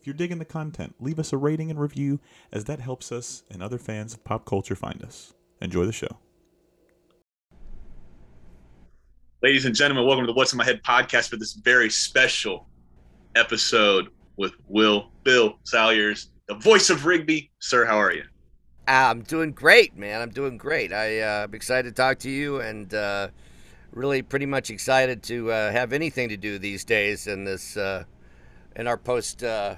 If you're digging the content, leave us a rating and review, as that helps us and other fans of pop culture find us. Enjoy the show. Ladies and gentlemen, welcome to the What's in My Head podcast for this very special episode with Will Bill Salyers, the voice of Rigby. Sir, how are you? I'm doing great, man. I'm doing great. I, uh, I'm excited to talk to you and uh, really pretty much excited to uh, have anything to do these days in this uh, in our post uh,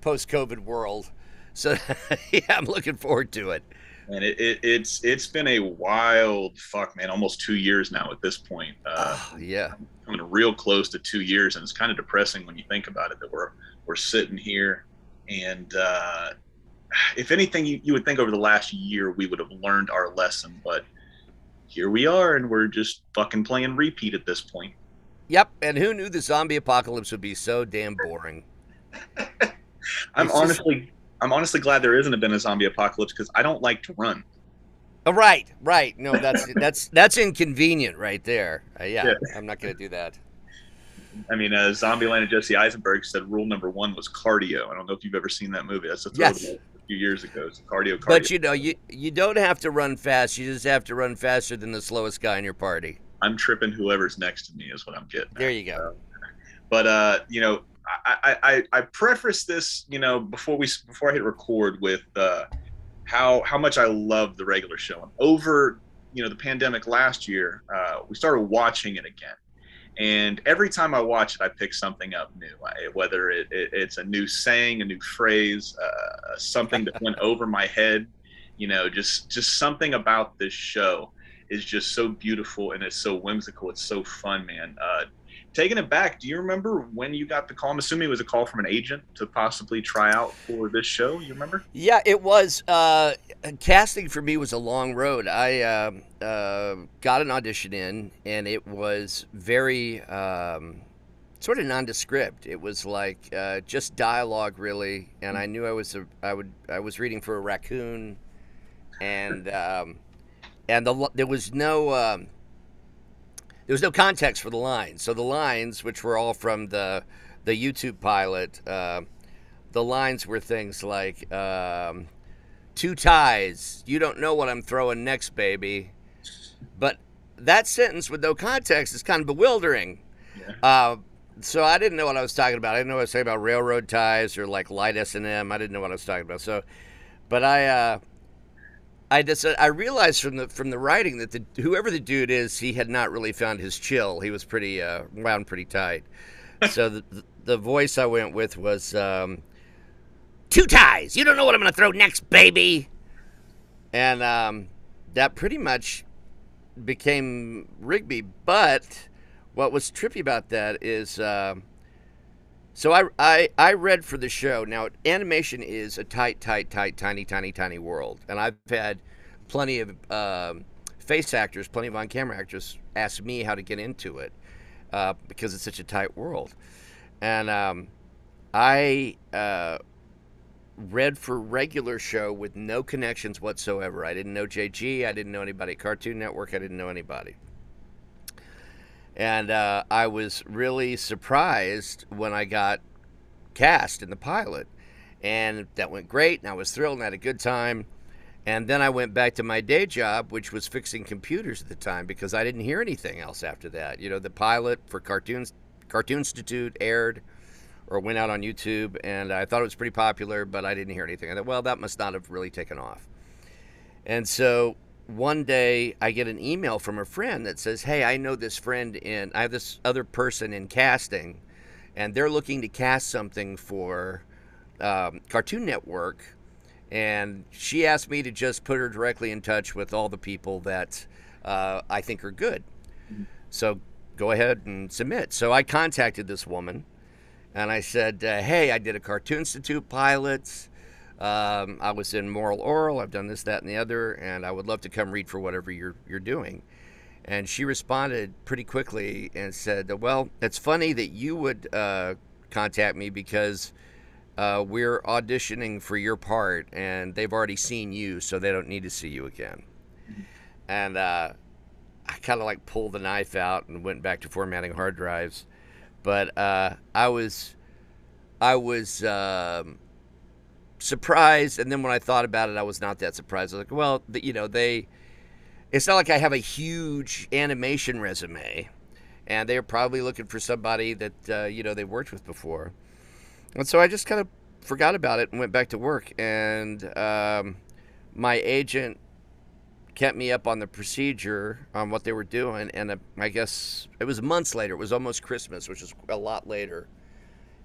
post COVID world. So yeah, I'm looking forward to it. And it, it, it's it's been a wild fuck, man. Almost two years now at this point. Uh, Oh, yeah. coming real close to two years, and it's kind of depressing when you think about it that we're we're sitting here, and uh, if anything, you, you would think over the last year we would have learned our lesson, but here we are, and we're just fucking playing repeat at this point. Yep. And who knew the zombie apocalypse would be so damn boring? I'm It's just- honestly, I'm honestly glad there isn't been a zombie apocalypse because I don't like to run. Oh, right, right. No, that's that's that's inconvenient right there. Uh, yeah, Yeah. I'm not going to do that. I mean, uh, Zombieland and Jesse Eisenberg said rule number one was cardio. I don't know if you've ever seen that movie. That's a Yes. a few years ago. It's cardio, cardio. But you know, you you don't have to run fast. You just have to run faster than the slowest guy in your party. I'm tripping whoever's next to me is what I'm getting. at. There you go. But uh, you know, I, I I preface this, you know, before we before I hit record with uh, how how much I love the regular show. And over you know the pandemic last year, uh, we started watching it again. And every time I watch it, I pick something up new. I, whether it, it, it's a new saying, a new phrase, uh, something that went over my head, you know, just just something about this show is just so beautiful and it's so whimsical. It's so fun, man. Uh, taking it back, do you remember when you got the call? I'm assuming it was a call from an agent to possibly try out for this show. You remember? Yeah, it was. Uh, casting for me was a long road. I um uh, got an audition in, and it was very um, sort of nondescript. It was like uh, just dialogue, really. And I knew I was a, I would I was reading for a raccoon, and um, and the there was no. There was no context for the lines. So the lines, which were all from the the YouTube pilot, uh, the lines were things like um, two ties. You don't know what I'm throwing next, baby. But that sentence with no context is kind of bewildering. Yeah. Uh, so I didn't know what I was talking about. I didn't know what I was talking about railroad ties or like light S and M. I didn't know what I was talking about. So, but I, uh, I just I realized from the from the writing that the whoever the dude is, he had not really found his chill. He was pretty uh, wound pretty tight. so the the voice I went with was um, two ties. You don't know what I'm gonna throw next, baby. And um, that pretty much became Rigby. But what was trippy about that is, um, so I, I I read for the show. Now animation is a tight, tight, tight, tiny, tiny, tiny world, and I've had plenty of um, face actors, plenty of on-camera actors ask me how to get into it uh, because it's such a tight world. And um, I uh, read for regular show with no connections whatsoever. I didn't know JG. I didn't know anybody at Cartoon Network. I didn't know anybody. And uh, I was really surprised when I got cast in the pilot. And that went great, and I was thrilled and had a good time. And then I went back to my day job, which was fixing computers at the time, because I didn't hear anything else after that. You know, the pilot for Cartoons Cartoon Institute aired or went out on YouTube, and I thought it was pretty popular, but I didn't hear anything. I thought, well, that must not have really taken off. And so one day I get an email from a friend that says, Hey, I know this friend in, I have this other person in casting, and they're looking to cast something for um, Cartoon Network. And she asked me to just put her directly in touch with all the people that uh, I think are good. So go ahead and submit. So I contacted this woman and I said, uh, "Hey, I did a Cartoon Institute pilots. Um, I was in Moral Orel. I've done this, that, and the other, and I would love to come read for whatever you're you're doing." And she responded pretty quickly and said, "Well, it's funny that you would uh, contact me because." Uh, we're auditioning for your part, and they've already seen you, so they don't need to see you again. And uh, I kind of like pulled the knife out and went back to formatting hard drives. But uh, I was, I was um, surprised, and then when I thought about it, I was not that surprised. I was like, well, the, you know, they. It's not like I have a huge animation resume, and they're probably looking for somebody that uh, you know they've worked with before. And so I just kind of forgot about it and went back to work. And um, my agent kept me up on the procedure on what they were doing. And uh, I guess it was months later. It was almost Christmas, which is a lot later.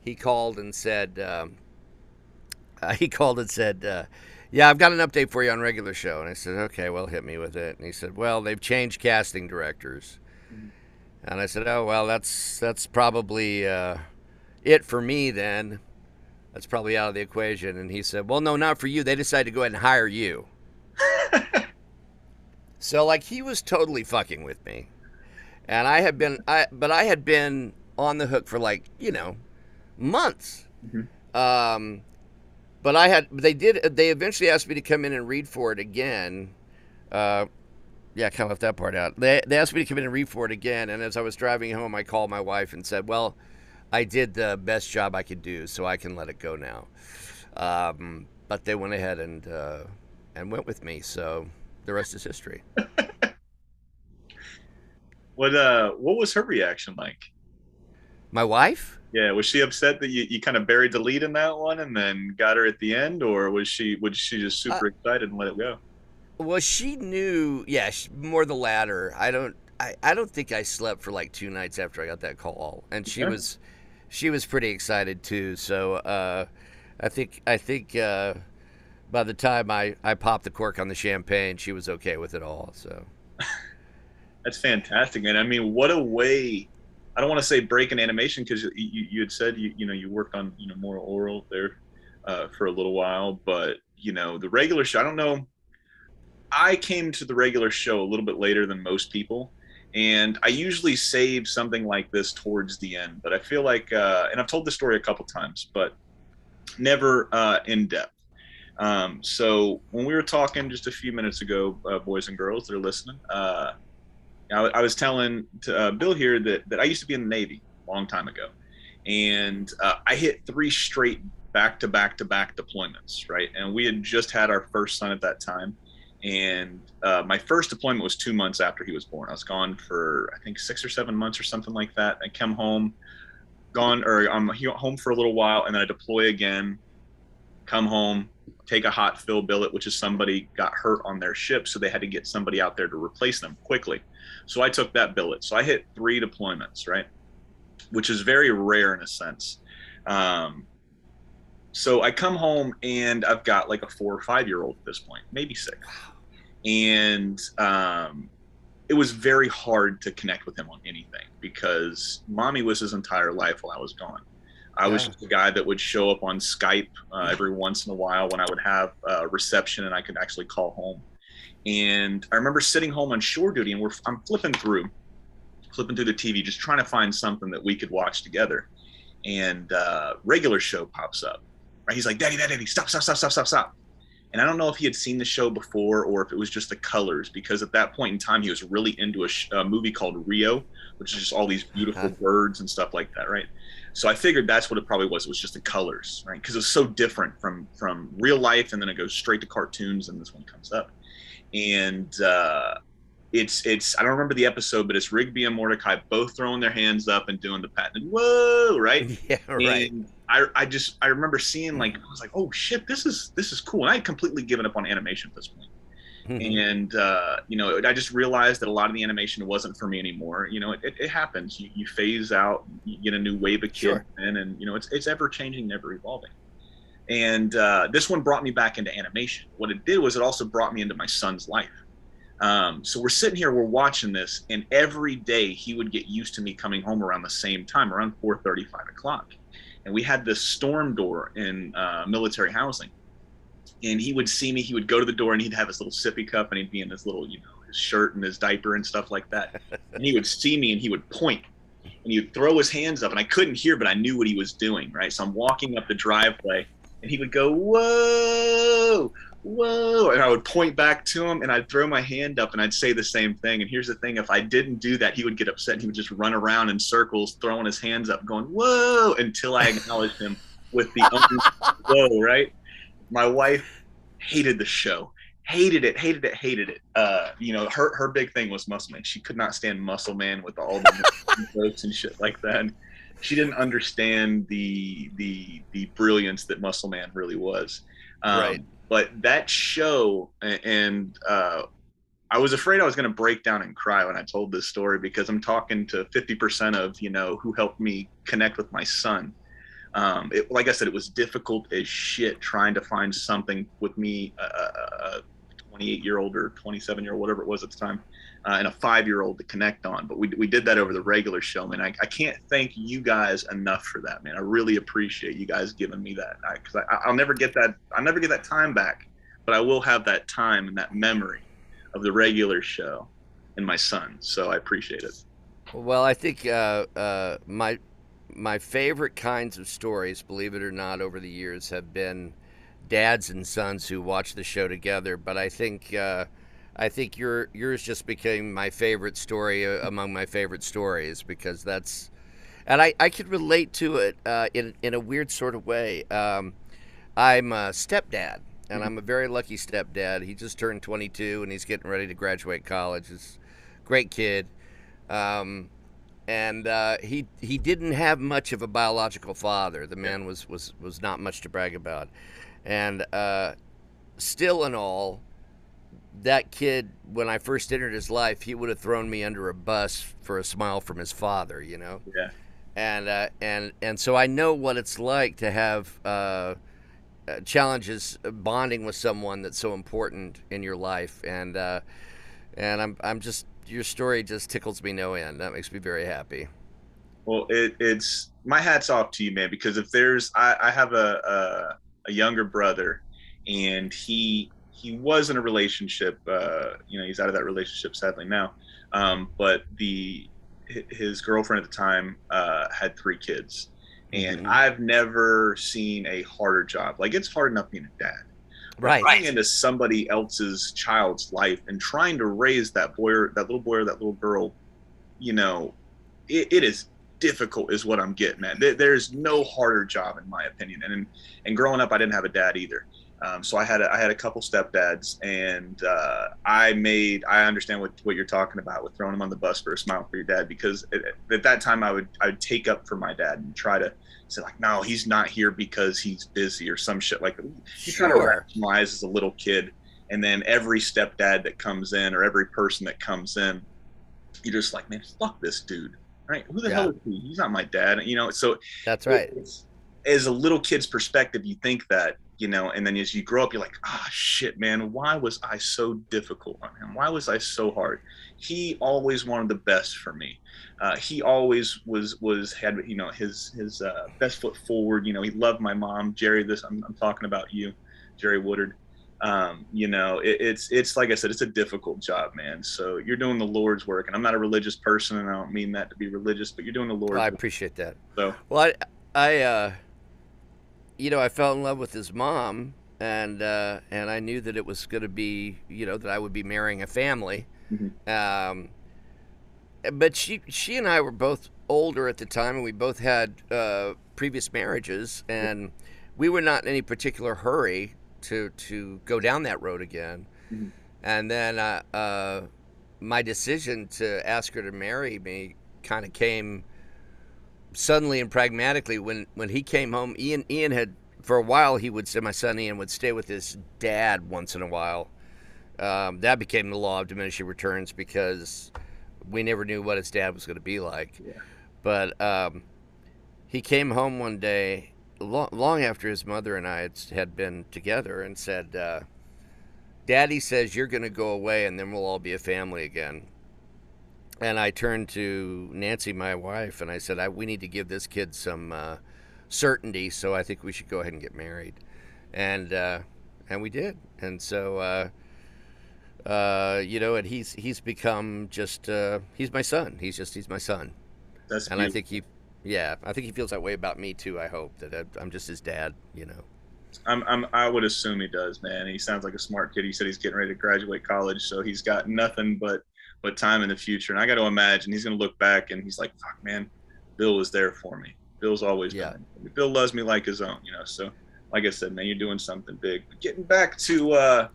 He called and said, um, uh, he called and said, uh, yeah, I've got an update for you on regular show. And I said, okay, well, hit me with it. And he said, well, they've changed casting directors. Mm-hmm. And I said, oh, well, that's, that's probably, uh, it for me then. That's probably out of the equation. And he said, Well, no, not for you. They decided to go ahead and hire you. so, like, he was totally fucking with me. And I had been, I, but I had been on the hook for like, you know, months. Mm-hmm. Um, but I had, they did, they eventually asked me to come in and read for it again. Uh, yeah, I kind of left that part out. They, they asked me to come in and read for it again. And as I was driving home, I called my wife and said, Well, I did the best job I could do, so I can let it go now. Um, but they went ahead and uh, and went with me, so the rest is history. what uh, what was her reaction like? My wife? Yeah, was she upset that you, you kind of buried the lead in that one and then got her at the end, or was she was she just super uh, excited and let it go? Well, she knew. Yeah, she, more the latter. I don't. I, I don't think I slept for like two nights after I got that call, and she was she was pretty excited too. So uh, I think I think uh, by the time I, I popped the cork on the champagne, she was okay with it all. So that's fantastic, man. I mean, what a way. I don't want to say break an animation because you, you had said you you know you worked on you know Moral Orel there uh, for a little while, but you know the regular show. I don't know. I came to the regular show a little bit later than most people and I usually save something like this towards the end, but I feel like, uh, and I've told this story a couple times, but never uh, in depth. Um, so when we were talking just a few minutes ago, uh, boys and girls that are listening, uh, I, I, was telling to, uh, Bill here that, that I used to be in the Navy a long time ago, and uh, I hit three straight back to back to back deployments, right? And we had just had our first son at that time and uh, my first deployment was two months after he was born. I was gone for I think six or seven months or something like that. I come home, gone or I'm home for a little while, and then I deploy again. Come home, take a hot fill billet, which is somebody got hurt on their ship, so they had to get somebody out there to replace them quickly. So I took that billet. So I hit three deployments, right, which is very rare in a sense. Um, so I come home and I've got like a four or five year old at this point, maybe six and um, it was very hard to connect with him on anything because mommy was his entire life while I was gone. I was just a guy that would show up on Skype uh, every once in a while when I would have uh, reception and I could actually call home. And I remember sitting home on shore duty and we're I'm flipping through, flipping through the TV, just trying to find something that we could watch together. And uh, regular show pops up. Right? He's like, "Daddy, Daddy, Daddy, stop, stop, stop, stop, stop, stop." And I don't know if he had seen the show before or if it was just the colors, because at that point in time, he was really into a, sh- a movie called Rio, which is just all these beautiful uh-huh. birds and stuff like that, right? So I figured that's what it probably was. It was just the colors, right? Because it's so different from from real life, and then it goes straight to cartoons, and this one comes up, and uh, it's it's I don't remember the episode, but it's Rigby and Mordecai both throwing their hands up and doing the patent. Whoa, right? Yeah, right. And I I just I remember seeing like I was like, oh shit, this is this is cool. And I had completely given up on animation at this point. Mm-hmm. And uh, you know, I just realized that a lot of the animation wasn't for me anymore. You know, it, it, it happens. You, you phase out, you get a new wave of kids, sure. in, and you know, it's it's ever changing, never evolving. And uh, this one brought me back into animation. What it did was it also brought me into my son's life. Um, so we're sitting here, we're watching this, and every day he would get used to me coming home around the same time, around 4:35 o'clock and we had this storm door in uh, military housing. And he would see me. He would go to the door, and he'd have his little sippy cup, and he'd be in his little, you know, his shirt and his diaper and stuff like that. and he would see me, and he would point, and he would throw his hands up, and I couldn't hear, but I knew what he was doing. Right. So I'm walking up the driveway, and he would go, "Whoa, whoa," and I would point back to him, and I'd throw my hand up, and I'd say the same thing. And here's the thing: if I didn't do that, he would get upset. And he would just run around in circles, throwing his hands up, going, "Whoa," until I acknowledged him with the whoa. Right. My wife hated the show hated it, hated it, hated it. Uh, you know, her her big thing was Muscle Man. She could not stand Muscle Man with all the jokes and shit like that. And she didn't understand the the the brilliance that Muscle Man really was. Um, right. But that show and uh, I was afraid I was going to break down and cry when I told this story because I'm talking to 50% of you know who helped me connect with my son. Um, it, like I said, it was difficult as shit trying to find something with me, uh, uh, 28 year old or 27 year old, whatever it was at the time, uh, and a five year old to connect on. But we, we did that over the regular show, man. I, I can't thank you guys enough for that, man. I really appreciate you guys giving me that because I, I, will never get that. I'll never get that time back, but I will have that time and that memory of the regular show and my son. So I appreciate it. Well, I think uh, uh, my my favorite kinds of stories, believe it or not, over the years have been dads and sons who watch the show together. But I think uh, I think your yours just became my favorite story uh, among my favorite stories because that's and I, I could relate to it uh, in in a weird sort of way. Um, I'm a stepdad, and mm-hmm. I'm a very lucky stepdad. He just turned 22, and he's getting ready to graduate college. He's a great kid, um, and uh, he he didn't have much of a biological father. The man was was was not much to brag about. And uh, still and all, that kid, when I first entered his life, he would have thrown me under a bus for a smile from his father, you know? Yeah. And, uh, and, and so I know what it's like to have uh, uh challenges bonding with someone that's so important in your life. And, uh, and I'm, I'm just, your story just tickles me no end. That makes me very happy. Well, it, it's my hat's off to you, man, because if there's, I, I have a, a younger brother, and he he was in a relationship. Uh, you know, he's out of that relationship sadly now. Um, but the his girlfriend at the time uh, had three kids, and mm-hmm. I've never seen a harder job. Like it's hard enough being a dad, right? Going into somebody else's child's life and trying to raise that boy or that little boy or that little girl, you know, it, it is difficult is what I'm getting at. There's no harder job in my opinion. And and growing up, I didn't have a dad either. Um, so I had a, I had a couple stepdads, and uh, I made I understand what, what you're talking about with throwing them on the bus for a smile for your dad because at, at that time I would I would take up for my dad and try to say like no he's not here because he's busy or some shit like. You sure. try to rationalize as a little kid, and then every stepdad that comes in or every person that comes in, you're just like man fuck this dude right? Who the yeah. hell is he? He's not my dad. You know, so that's right. As a little kid's perspective, you think that, you know, and then as you grow up, you're like, ah, oh, shit, man, why was I so difficult on him? Why was I so hard? He always wanted the best for me. Uh, he always was was had you know his his uh, best foot forward. You know, he loved my mom, Jerry. This I'm, I'm talking about you, Jerry Woodard um, you know, it, it's it's like I said, it's a difficult job, man. So you're doing the Lord's work, and I'm not a religious person, and I don't mean that to be religious, but you're doing the Lord's. I appreciate that. So well, I, I, uh, you know, I fell in love with his mom, and uh, and I knew that it was going to be, you know, that I would be marrying a family. Mm-hmm. Um, but she she and I were both older at the time, and we both had uh, previous marriages, and we were not in any particular hurry to to go down that road again. Mm-hmm. And then uh, uh, my decision to ask her to marry me kind of came suddenly and pragmatically when when he came home. Ian Ian had for a while he would say my son Ian would stay with his dad once in a while. Um, that became the law of diminishing returns because we never knew what his dad was going to be like. Yeah. But um, he came home one day long, long after his mother and I had, had been together and said, uh, Daddy says you're going to go away and then we'll all be a family again. And I turned to Nancy, my wife, and I said, I, We need to give this kid some, uh, certainty. So I think we should go ahead and get married, and uh, and we did. And so uh, uh, you know, and he's he's become just uh, he's my son. He's just he's my son. That's and I think he, yeah, I think he feels that way about me too. I hope that I'm just his dad. You know. I'm, I'm, I would assume he does, man. He sounds like a smart kid. He said he's getting ready to graduate college, so he's got nothing but but time in the future. And I got to imagine he's going to look back and he's like, "Fuck, man, Bill was there for me. Bill's always yeah. Bill loves me like his own, you know." So, like I said, man, you're doing something big. But getting back to uh,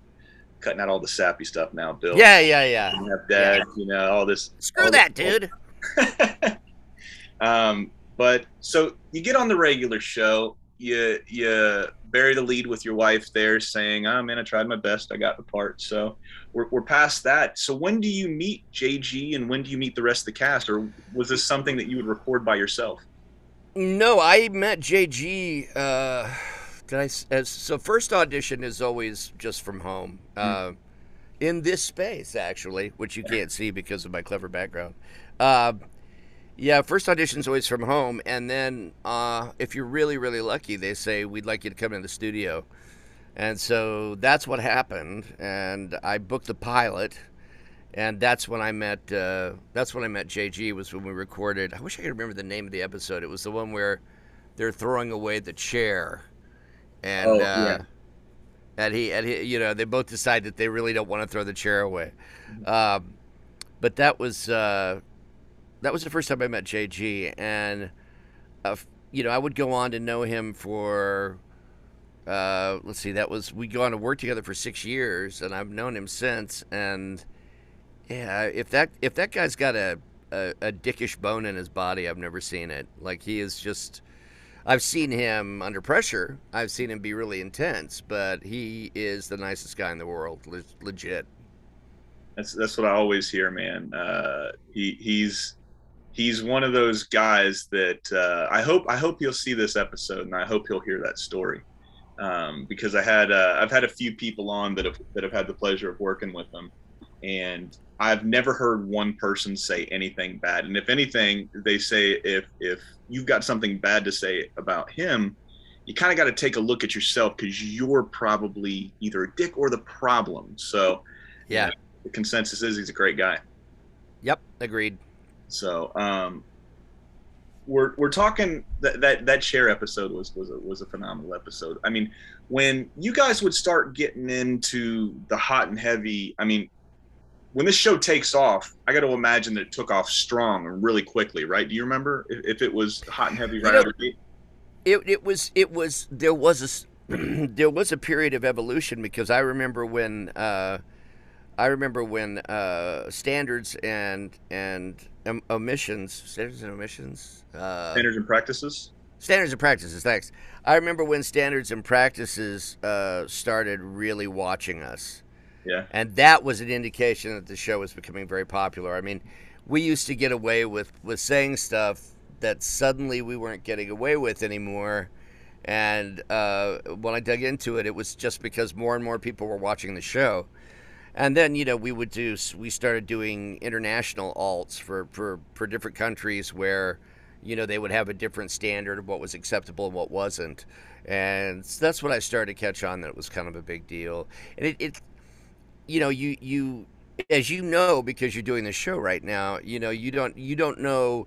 cutting out all the sappy stuff now, Bill. Yeah, yeah, yeah. Dad, yeah. you know, all this. Screw all that, this, dude. um, but so you get on the regular show, you you bury the lead with your wife there, saying, "Oh man, I tried my best, I got the part." So we're we're past that. So when do you meet JG, and when do you meet the rest of the cast, or was this something that you would record by yourself? No, I met JG. Uh did I? As, so first audition is always just from home, mm. uh, in this space actually, which you can't see because of my clever background. Uh, yeah, first audition is always from home, and then uh, if you're really really lucky, they say we'd like you to come in the studio, and so that's what happened. And I booked the pilot, and that's when I met. Uh, that's when I met JG. Was when we recorded. I wish I could remember the name of the episode. It was the one where they're throwing away the chair and oh, uh, and he and he, you know, they both decide that they really don't want to throw the chair away. Um, but that was uh, that was the first time I met JG, and uh, you know, I would go on to know him for. Uh, let's see, that was we go on to work together for six years, and I've known him since. And yeah, if that if that guy's got a, a, a dickish bone in his body, I've never seen it. Like he is just I've seen him under pressure. I've seen him be really intense, but he is the nicest guy in the world, le- legit. That's that's what I always hear, man. Uh, he he's he's one of those guys that uh, I hope I hope he'll see this episode, and I hope he'll hear that story. Um, because I had uh, I've had a few people on that have that have had the pleasure of working with them, and I've never heard one person say anything bad. And if anything, they say if if you've got something bad to say about him, you kind of got to take a look at yourself because you're probably either a dick or the problem. So, yeah, you know, the consensus is he's a great guy. Yep, agreed. So, um, we're we're talking that that that chair episode was was a, was a phenomenal episode. I mean, when you guys would start getting into the hot and heavy, I mean, when this show takes off, I got to imagine that it took off strong and really quickly, right? Do you remember if, if it was hot and heavy right you know, the? It it was it was there was a there was a period of evolution because I remember when uh, I remember when uh, standards and and um, omissions standards and omissions uh, standards and practices standards and practices thanks I remember when standards and practices uh, started really watching us yeah. And that was an indication that the show was becoming very popular. I mean, we used to get away with, with saying stuff that suddenly we weren't getting away with anymore. And uh, when I dug into it, it was just because more and more people were watching the show. And then, you know, we would do, we started doing international alts for, for, for different countries where, you know, they would have a different standard of what was acceptable and what wasn't. And that's what I started to catch on that it was kind of a big deal. And it, it you know, you you as you know because you're doing the show right now, you know, you don't you don't know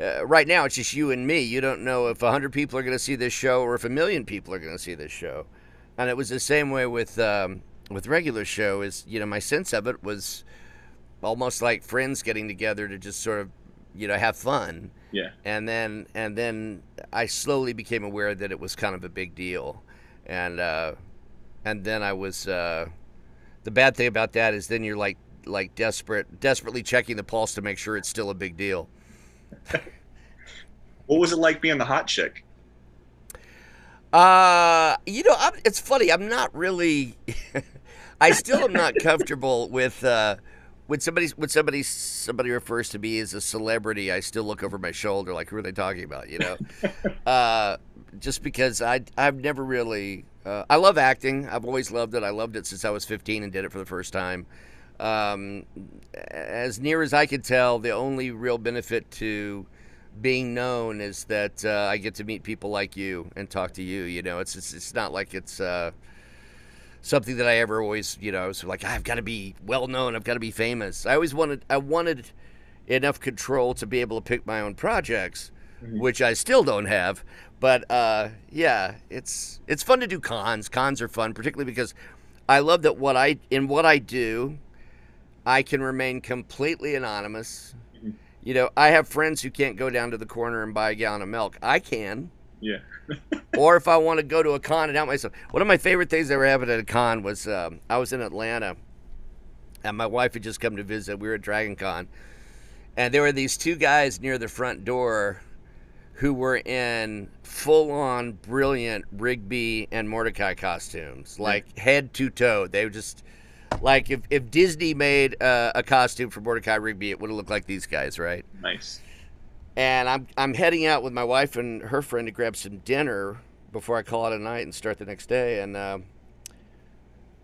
uh, right now it's just you and me. You don't know if 100 people are going to see this show or if a million people are going to see this show. And it was the same way with um, with regular show is, you know, my sense of it was almost like friends getting together to just sort of, you know, have fun. Yeah. And then and then I slowly became aware that it was kind of a big deal. And uh and then I was uh the bad thing about that is then you're like like desperate, desperately checking the pulse to make sure it's still a big deal. what was it like being the hot chick? Uh, you know, I'm, it's funny. I'm not really. I still am not comfortable with uh, when somebody when somebody somebody refers to me as a celebrity. I still look over my shoulder, like, who are they talking about? You know, uh, just because I I've never really uh, I love acting. I've always loved it. I loved it since I was 15 and did it for the first time. Um, as near as I could tell, the only real benefit to being known is that uh, I get to meet people like you and talk to you. You know, it's it's, it's not like it's uh, something that I ever always, you know, I was like, I've got to be well known. I've got to be famous. I always wanted, I wanted enough control to be able to pick my own projects, mm-hmm. which I still don't have. But uh, yeah, it's it's fun to do cons. Cons are fun, particularly because I love that what I in what I do, I can remain completely anonymous. Mm-hmm. You know, I have friends who can't go down to the corner and buy a gallon of milk. I can. Yeah. or if I want to go to a con and out myself. One of my favorite things that ever happened at a con was um, I was in Atlanta, and my wife had just come to visit. We were at Dragon Con, and there were these two guys near the front door who were in full-on brilliant Rigby and Mordecai costumes, like yeah. head to toe. They were just like if, if Disney made uh, a costume for Mordecai Rigby, it would have looked like these guys, right? Nice and I'm I'm heading out with my wife and her friend to grab some dinner before I call it a night and start the next day. And uh,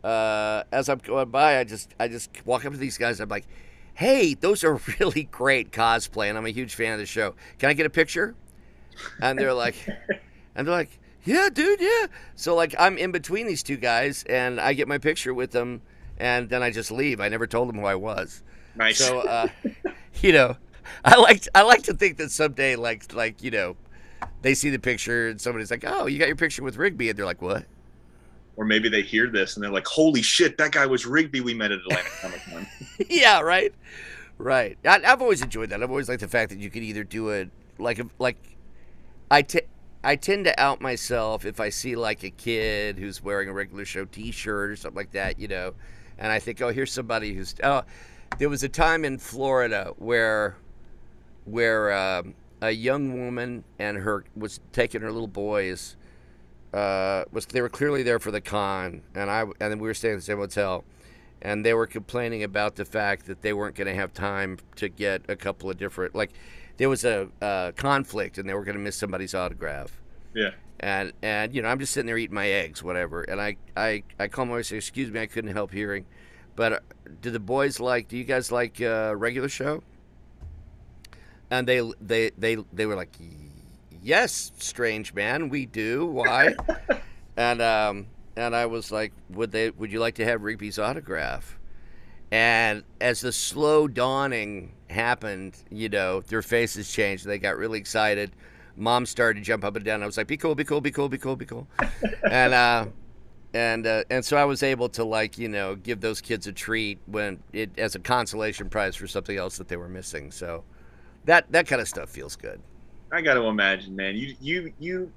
uh, as I'm going by, I just I just walk up to these guys. I'm like, "Hey, those are really great cosplay, and I'm a huge fan of the show. Can I get a picture?" And they're like, and they're like, "Yeah, dude, yeah." So like I'm in between these two guys, and I get my picture with them, and then I just leave. I never told them who I was. Nice. So, uh, you know, I like I like to think that someday, like like you know, they see the picture and somebody's like, "Oh, you got your picture with Rigby," and they're like, "What?" Or maybe they hear this and they're like, "Holy shit, that guy was Rigby we met at Atlanta Comic Con." yeah, right, right. I, have always enjoyed that. I've always liked the fact that you could either do it like like I t- I tend to out myself if I see like a kid who's wearing a regular show T-shirt or something like that, you know, and I think, oh, here's somebody who's oh. There was a time in Florida where where uh, a young woman and her was taking her little boys. Uh, was they were clearly there for the con, and I and then we were staying at the same hotel, and they were complaining about the fact that they weren't going to have time to get a couple of different like there was a, conflict and they were going to miss somebody's autograph. Yeah. And and you know I'm just sitting there eating my eggs, whatever. And I I I call my wife and say, "Excuse me, I couldn't help hearing." But uh, do the boys like? Do you guys like uh, regular show? And they they they they were like, "Yes, strange man, we do. Why?" and um and I was like, "Would they? Would you like to have Rigby's autograph?" And as the slow dawning happened, you know, their faces changed. They got really excited. Mom started to jump up and down. I was like, "Be cool, be cool, be cool, be cool, be cool," and uh, and uh, and so I was able to like you know give those kids a treat when it as a consolation prize for something else that they were missing. So that that kind of stuff feels good. I got to imagine, man. You you you.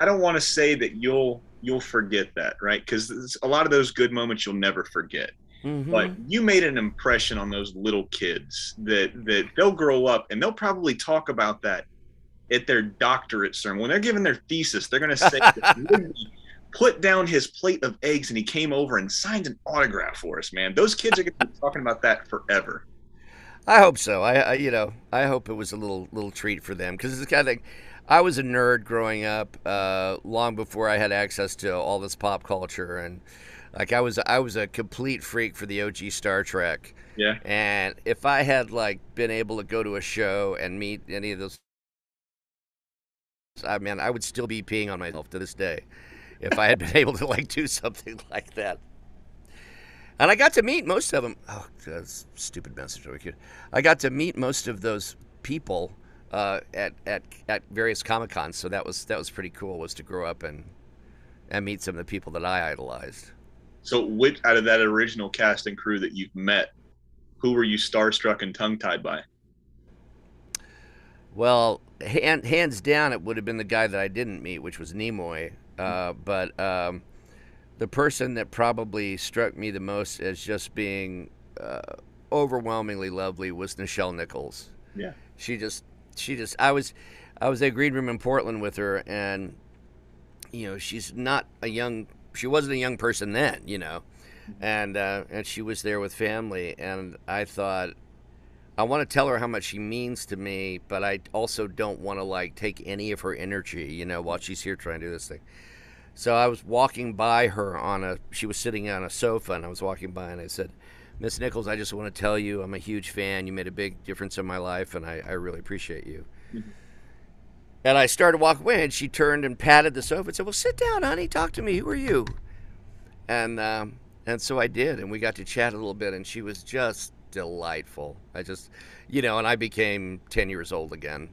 I don't want to say that you'll you'll forget that, right? Because a lot of those good moments you'll never forget. Mm-hmm. But you made an impression on those little kids that that they'll grow up and they'll probably talk about that at their doctorate sermon when they're giving their thesis. They're going to say. put down his plate of eggs and he came over and signed an autograph for us, man. Those kids are going to be talking about that forever. I hope so. I, I, you know I hope it was a little little treat for them because it's kind of thing. I was a nerd growing up, uh, long before I had access to all this pop culture, and like I was I was a complete freak for the OG Star Trek. Yeah. And if I had like been able to go to a show and meet any of those, I mean, I would still be peeing on myself to this day if I had been able to like do something like that. And I got to meet most of them. Oh, that's stupid message. over here. I got to meet most of those people uh, at, at at various comic cons. So that was that was pretty cool. Was to grow up and and meet some of the people that I idolized. So, which out of that original cast and crew that you've met, who were you starstruck and tongue tied by? Well, hand, hands down, it would have been the guy that I didn't meet, which was Nimoy. Uh, but um, the person that probably struck me the most as just being uh, overwhelmingly lovely was Nichelle Nichols. Yeah. She just, she just, I was, I was at a Green Room in Portland with her, and you know, she's not a young, she wasn't a young person then, you know, and uh, and she was there with family, and I thought, I want to tell her how much she means to me, but I also don't want to like take any of her energy, you know, while she's here trying to do this thing. So I was walking by her on a, she was sitting on a sofa, and I was walking by, and I said, Miss Nichols, I just want to tell you I'm a huge fan. You made a big difference in my life, and I, I really appreciate you. Mm-hmm. And I started walking away, and she turned and patted the sofa and said, "Well, sit down, honey. Talk to me. Who are you?" And um, and so I did, and we got to chat a little bit, and she was just delightful. I just, you know, and I became ten years old again.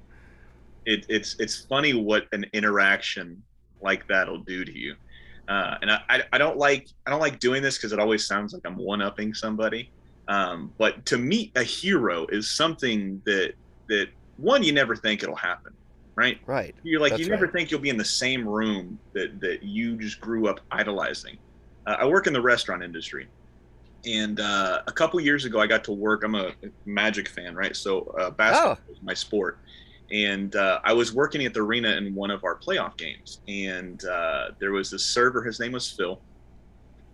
It, it's it's funny what an interaction like that'll do to you. Uh, and I, I don't like I don't like doing this because it always sounds like I'm one upping somebody. Um, but to meet a hero is something that that one you never think it'll happen right? Right. You're like That's you never right. think you'll be in the same room that that you just grew up idolizing. Uh, I work in the restaurant industry, and uh, a couple years ago, I got to work. I'm a Magic fan, right? So uh, basketball Oh. is my sport, and uh, I was working at the arena in one of our playoff games, and uh, there was this server. His name was Phil,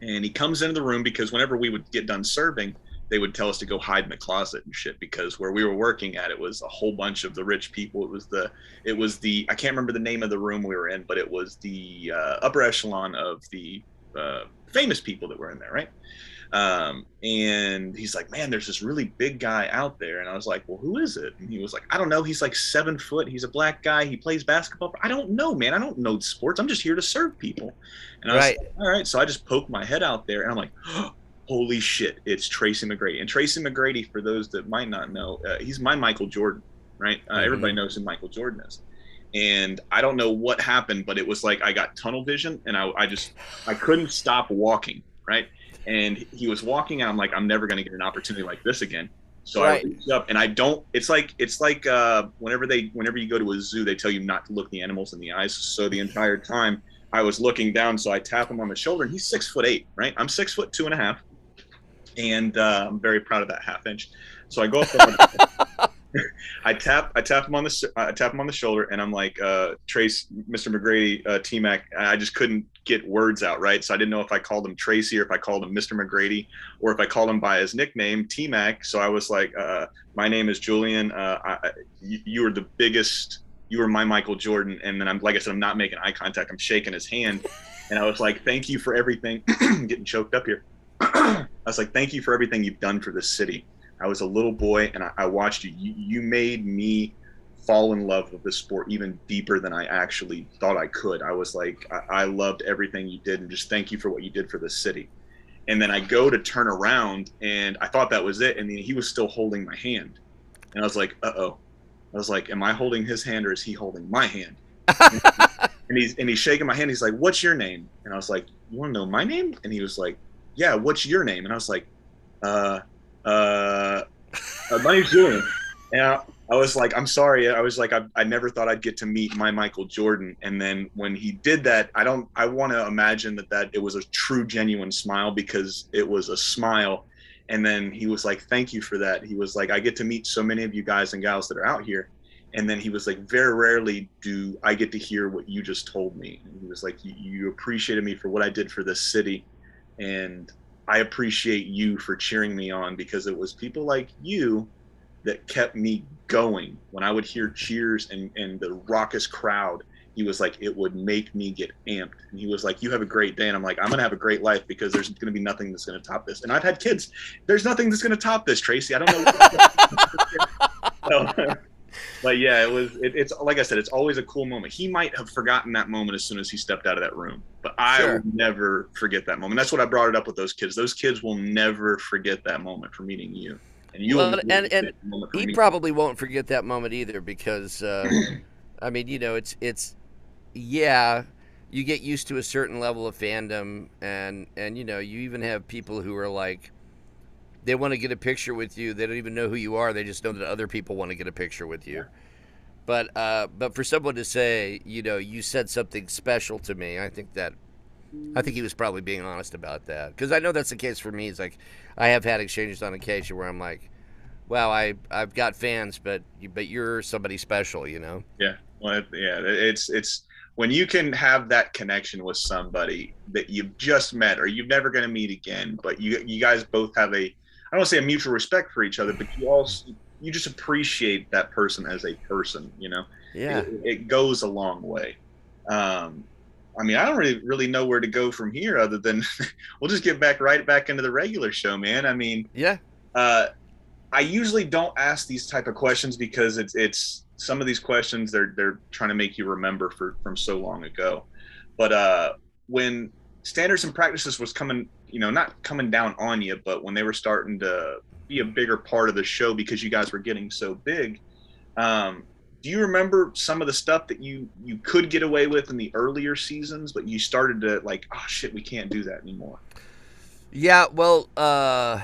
and he comes into the room because whenever we would get done serving, they would tell us to go hide in the closet and shit because where we were working at it was a whole bunch of the rich people. It was the it was the I can't remember the name of the room we were in, but it was the uh, upper echelon of the uh, famous people that were in there, right? Um, and he's like, man, there's this really big guy out there, and I was like, well, who is it? And he was like, I don't know. He's like seven foot. He's a black guy. He plays basketball. I don't know, man. I don't know sports. I'm just here to serve people. And I was Right. like, all right. So I just poked my head out there, and I'm like. Holy shit! It's Tracy McGrady, and Tracy McGrady, for those that might not know, uh, he's my Michael Jordan, right? Uh, Mhm. Everybody knows who Michael Jordan is and I don't know what happened, but it was like I got tunnel vision, and I, I just I couldn't stop walking, right? And he was walking, and I'm like, I'm never going to get an opportunity like this again. So Right. I reached up, and I don't. It's like it's like uh, whenever they whenever you go to a zoo, they tell you not to look the animals in the eyes. So the entire time I was looking down, so I tap him on the shoulder, and he's six foot eight, right? I'm six foot two and a half, and uh, I'm very proud of that half inch. So I go up. I tap I tap him on the I tap him on the shoulder and I'm like uh, Trace Mr. McGrady uh, T Mac I just couldn't get words out right? So I didn't know if I called him Tracy or if I called him Mr. McGrady or if I called him by his nickname T Mac so I was like uh, my name is Julian. Uh, I, you, you the biggest you were my Michael Jordan. And then I'm like I said I'm not making eye contact. I'm shaking his hand. And I was like thank you for everything. Getting choked up here. I was like thank you for everything you've done for this city I was a little boy and I, I watched you. you. You made me fall in love with this sport even deeper than I actually thought I could. I was like, I, I loved everything you did and just thank you for what you did for this city. And then I go to turn around and I thought that was it. And then he was still holding my hand. And I was like, uh oh. I was like, am I holding his hand or is he holding my hand? and he's and he's shaking my hand. He's like, "What's your name?" And I was like, "You want to know my name?" And he was like, "Yeah, what's your name?" And I was like, "Uh, uh, uh my name's Julian." And I, I was like, "I'm sorry." I was like, I, "I never thought I'd get to meet my Michael Jordan." And then when he did that, I don't. I want to imagine that that it was a true, genuine smile because it was a smile. And then he was like, "Thank you for that." He was like, "I get to meet so many of you guys and gals that are out here." and then he was like very rarely do i get to hear what you just told me and he was like you, you appreciated me for what i did for this city and i appreciate you for cheering me on because it was people like you that kept me going. When i would hear cheers and, and the raucous crowd he was like it would make me get amped. And he was like you have a great day. And i'm like i'm gonna have a great life because there's gonna be nothing that's gonna top this. And i've had kids. There's nothing that's gonna top this tracy. I don't know So- but yeah, it was. It, it's like I said, it's always a cool moment. He might have forgotten that moment as soon as he stepped out of that room, but I Sure. will never forget that moment. That's what I brought it up with those kids. Those kids will never forget that moment for meeting you, and you Well, will and- and forget that moment for he probably won't forget that moment either because uh, I mean, you know, it's it's yeah, you get used to a certain level of fandom and and you know, you even have people who are like they want to get a picture with you. They don't even know who you are. They just know that other people want to get a picture with you. But uh, but for someone to say, you know, you said something special to me, I think that I think he was probably being honest about that because I know that's the case for me. It's like I have had exchanges on occasion where I'm like, "Wow, I I've got fans, but you, but you're somebody special," you know? Yeah, well, it- yeah, it's it's when you can have that connection with somebody that you've just met or you're never going to meet again, but you you guys both have a I don't want to say a mutual respect for each other, but you also you just appreciate that person as a person, you know. Yeah. it, it goes a long way. Um, I mean, I don't really really know where to go from here, other than we'll just get back right back into the regular show, man. I mean, Yeah. uh, I usually don't ask these type of questions because it's it's some of these questions they're they're trying to make you remember for from so long ago. But uh, when standards and practices was coming, you know, not coming down on you, but when they were starting to be a bigger part of the show because you guys were getting so big. Um, do you remember some of the stuff that you you could get away with in the earlier seasons, but you started to like, oh shit, we can't do that anymore? Yeah, well, uh,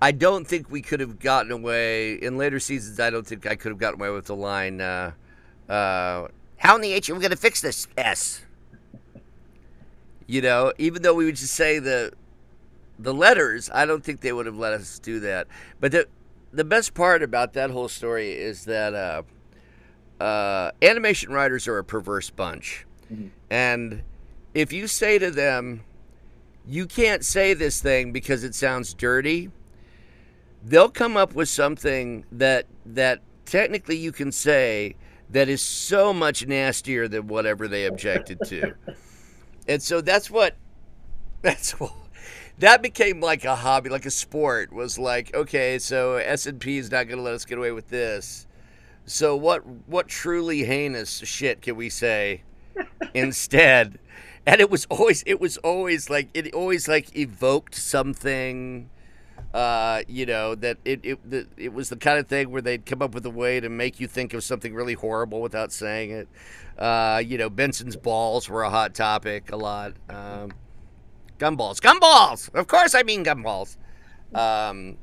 I don't think we could have gotten away in later seasons. I don't think I could have gotten away with the line, uh, uh, "How in the H are we going to fix this S?" You know, even though we would just say the the letters, I don't think they would have let us do that. But the the best part about that whole story is that uh, uh, animation writers are a perverse bunch, mm-hmm. and if you say to them, "You can't say this thing because it sounds dirty," they'll come up with something that that technically you can say that is so much nastier than whatever they objected to. and so that's what that's what that became like a hobby, like a sport. Was like, okay, so S and P is not going to let us get away with this. So what? What truly heinous shit can we say instead? And it was always, it was always like, it always like evoked something. Uh, you know that it it the, it was the kind of thing where they'd come up with a way to make you think of something really horrible without saying it. Uh, you know, Benson's balls were a hot topic a lot. Um, Gumballs. Gumballs! Of course I mean gumballs. Um,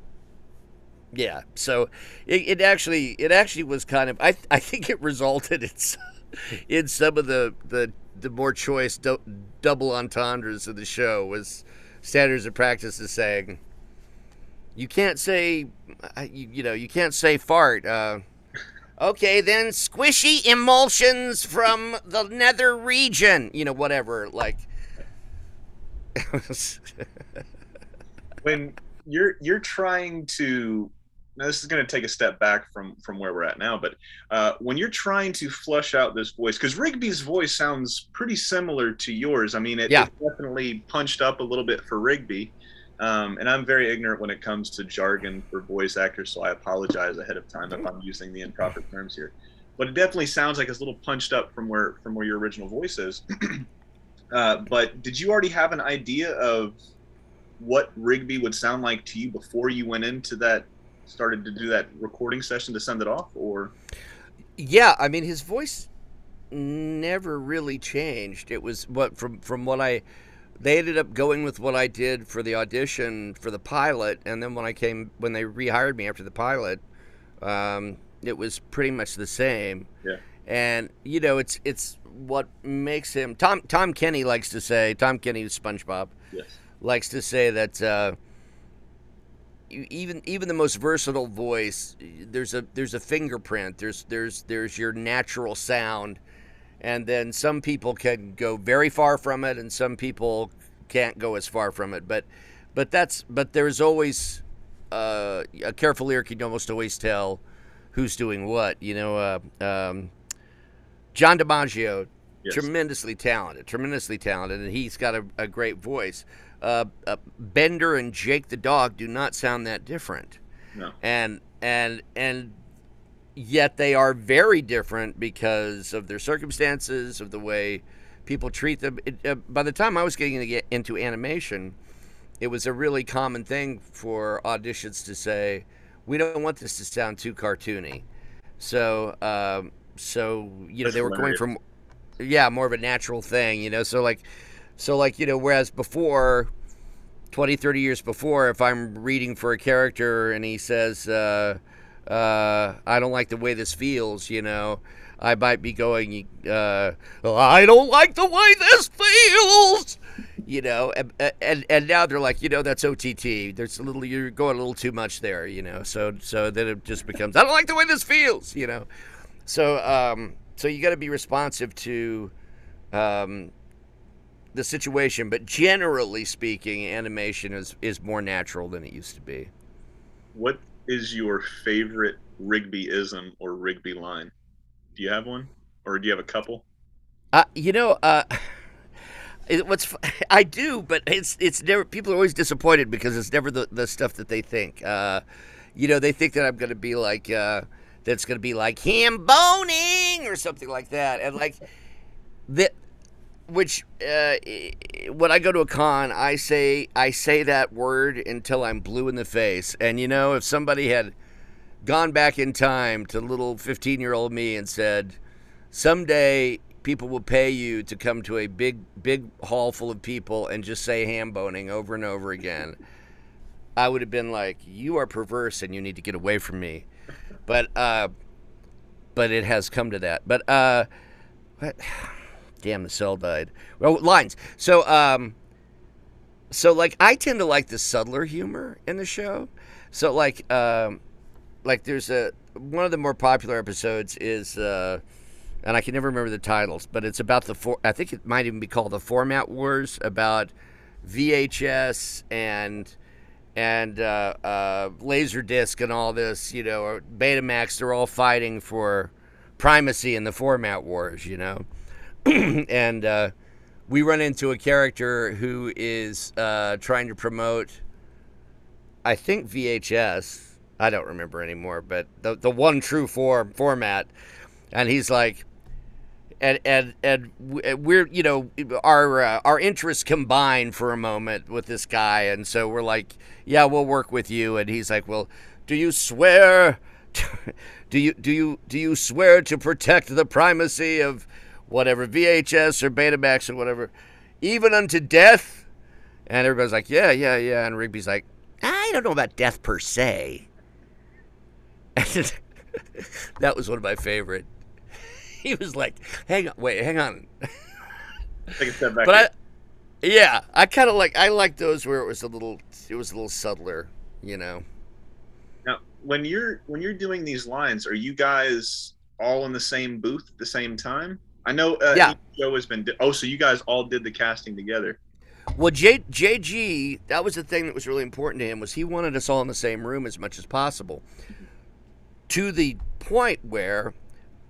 yeah, so it, it actually it actually was kind of I I think it resulted in in some of the the, the more choice do, double entendres of the show was standards of practice is saying you can't say you, you know you can't say fart uh, okay then squishy emulsions from the nether region you know whatever like. When you're you're trying to now this is going to take a step back from from where we're at now but uh, when you're trying to flush out this voice because rigby's voice sounds pretty similar to yours. I mean it, yeah. definitely punched up a little bit for rigby um, and i'm very ignorant when it comes to jargon for voice actors so i apologize ahead of time if i'm using the improper terms here but it definitely sounds like it's a little punched up from where from where your original voice is Uh, but did you already have an idea of what Rigby would sound like to you before you went into that, started to do that recording session to send it off, or? Yeah, I mean, his voice never really changed. It was what from from what I. They ended up going with what I did for the audition for the pilot, and then when I came when they rehired me after the pilot, um, it was pretty much the same. Yeah. And you know, it's it's what makes him Tom Tom Kenny likes to say Tom Kenny SpongeBob yes. likes to say that uh, even even the most versatile voice there's a there's a fingerprint there's there's there's your natural sound and then some people can go very far from it and some people can't go as far from it but but that's but there's always uh, a careful ear can almost always tell who's doing what you know uh, um, John DiMaggio, yes. tremendously talented, tremendously talented, and he's got a, a great voice. Uh, uh, Bender and Jake the dog do not sound that different. No. And and and yet they are very different because of their circumstances, of the way people treat them. It, uh, by the time I was getting to get into animation, it was a really common thing for auditions to say, "We don't want this to sound too cartoony." So um, so you know That's they were hilarious. going from yeah more of a natural thing you know so like so like you know whereas before 20 30 years before if i'm reading for a character and he says uh, uh, i don't like the way this feels you know. I might be going uh, i don't like the way this feels you know. And, and and now they're like you know that's ott there's a little you're going a little too much there you know. So so then it just becomes i don't like the way this feels you know. So, um, so you got to be responsive to um, the situation, but generally speaking, animation is is more natural than it used to be. What is your favorite Rigbyism or Rigby line? Do you have one, or do you have a couple? Uh, you know, uh, it, what's I do, but it's it's never. People are always disappointed because it's never the, the stuff that they think. Uh, you know, they think that I'm going to be like. Uh, that's going to be like ham boning or something like that, and like that. Which uh, when I go to a con, I say I say that word until I'm blue in the face. And you know, if somebody had gone back in time to little 15 year old me and said, someday people will pay you to come to a big big hall full of people and just say ham boning over and over again i would have been like you are perverse and you need to get away from me but uh but it has come to that but uh what? Damn the cell died well lines so um so like i tend to like the subtler humor in the show so like um like there's a one of the more popular episodes is uh and I can never remember the titles, but it's about the for. I think it might even be called the Format Wars about VHS and and uh, uh, Laserdisc and all this. You know, or Betamax. They're all fighting for primacy in the Format Wars. You know, and uh, we run into a character who is uh, trying to promote. I think VHS. I don't remember anymore, but the the one true form format, and he's like, and and and we're you know our uh, our interests combine for a moment with this guy, and so we're like, yeah, we'll work with you, and he's like, well, do you swear? do you do you do you swear to protect the primacy of whatever VHS or Betamax or whatever, even unto death? And everybody's like, yeah, yeah, yeah, and Rigby's like, I don't know about death per se. that was one of my favorite he was like, "Hang on, wait, hang on." Take a step back. But I, yeah, I kind of like I like those where it was a little it was a little subtler, you know. Now, when you're when you're doing these lines, are you guys all in the same booth at the same time? I know uh, Yeah. Joe has been. Oh, so you guys all did the casting together? Well, J, JG, that was the thing that was really important to him was he wanted us all in the same room as much as possible. To the point where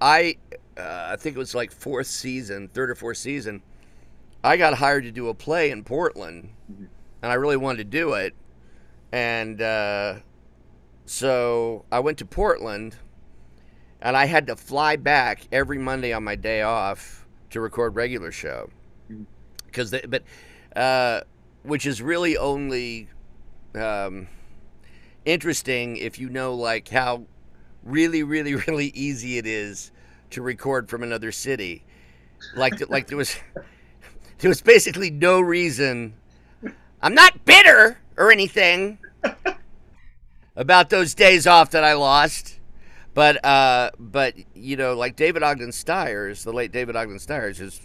I, uh, I think it was like fourth season, third or fourth season, I got hired to do a play in Portland, and I really wanted to do it, and uh, so I went to Portland, and I had to fly back every Monday on my day off to record regular show, because but uh, which is really only um, interesting if you know like how really really really easy it is to record from another city. Like like there was there was basically no reason i'm not bitter or anything about those days off that i lost but uh but you know like david ogden stiers the late david ogden stiers is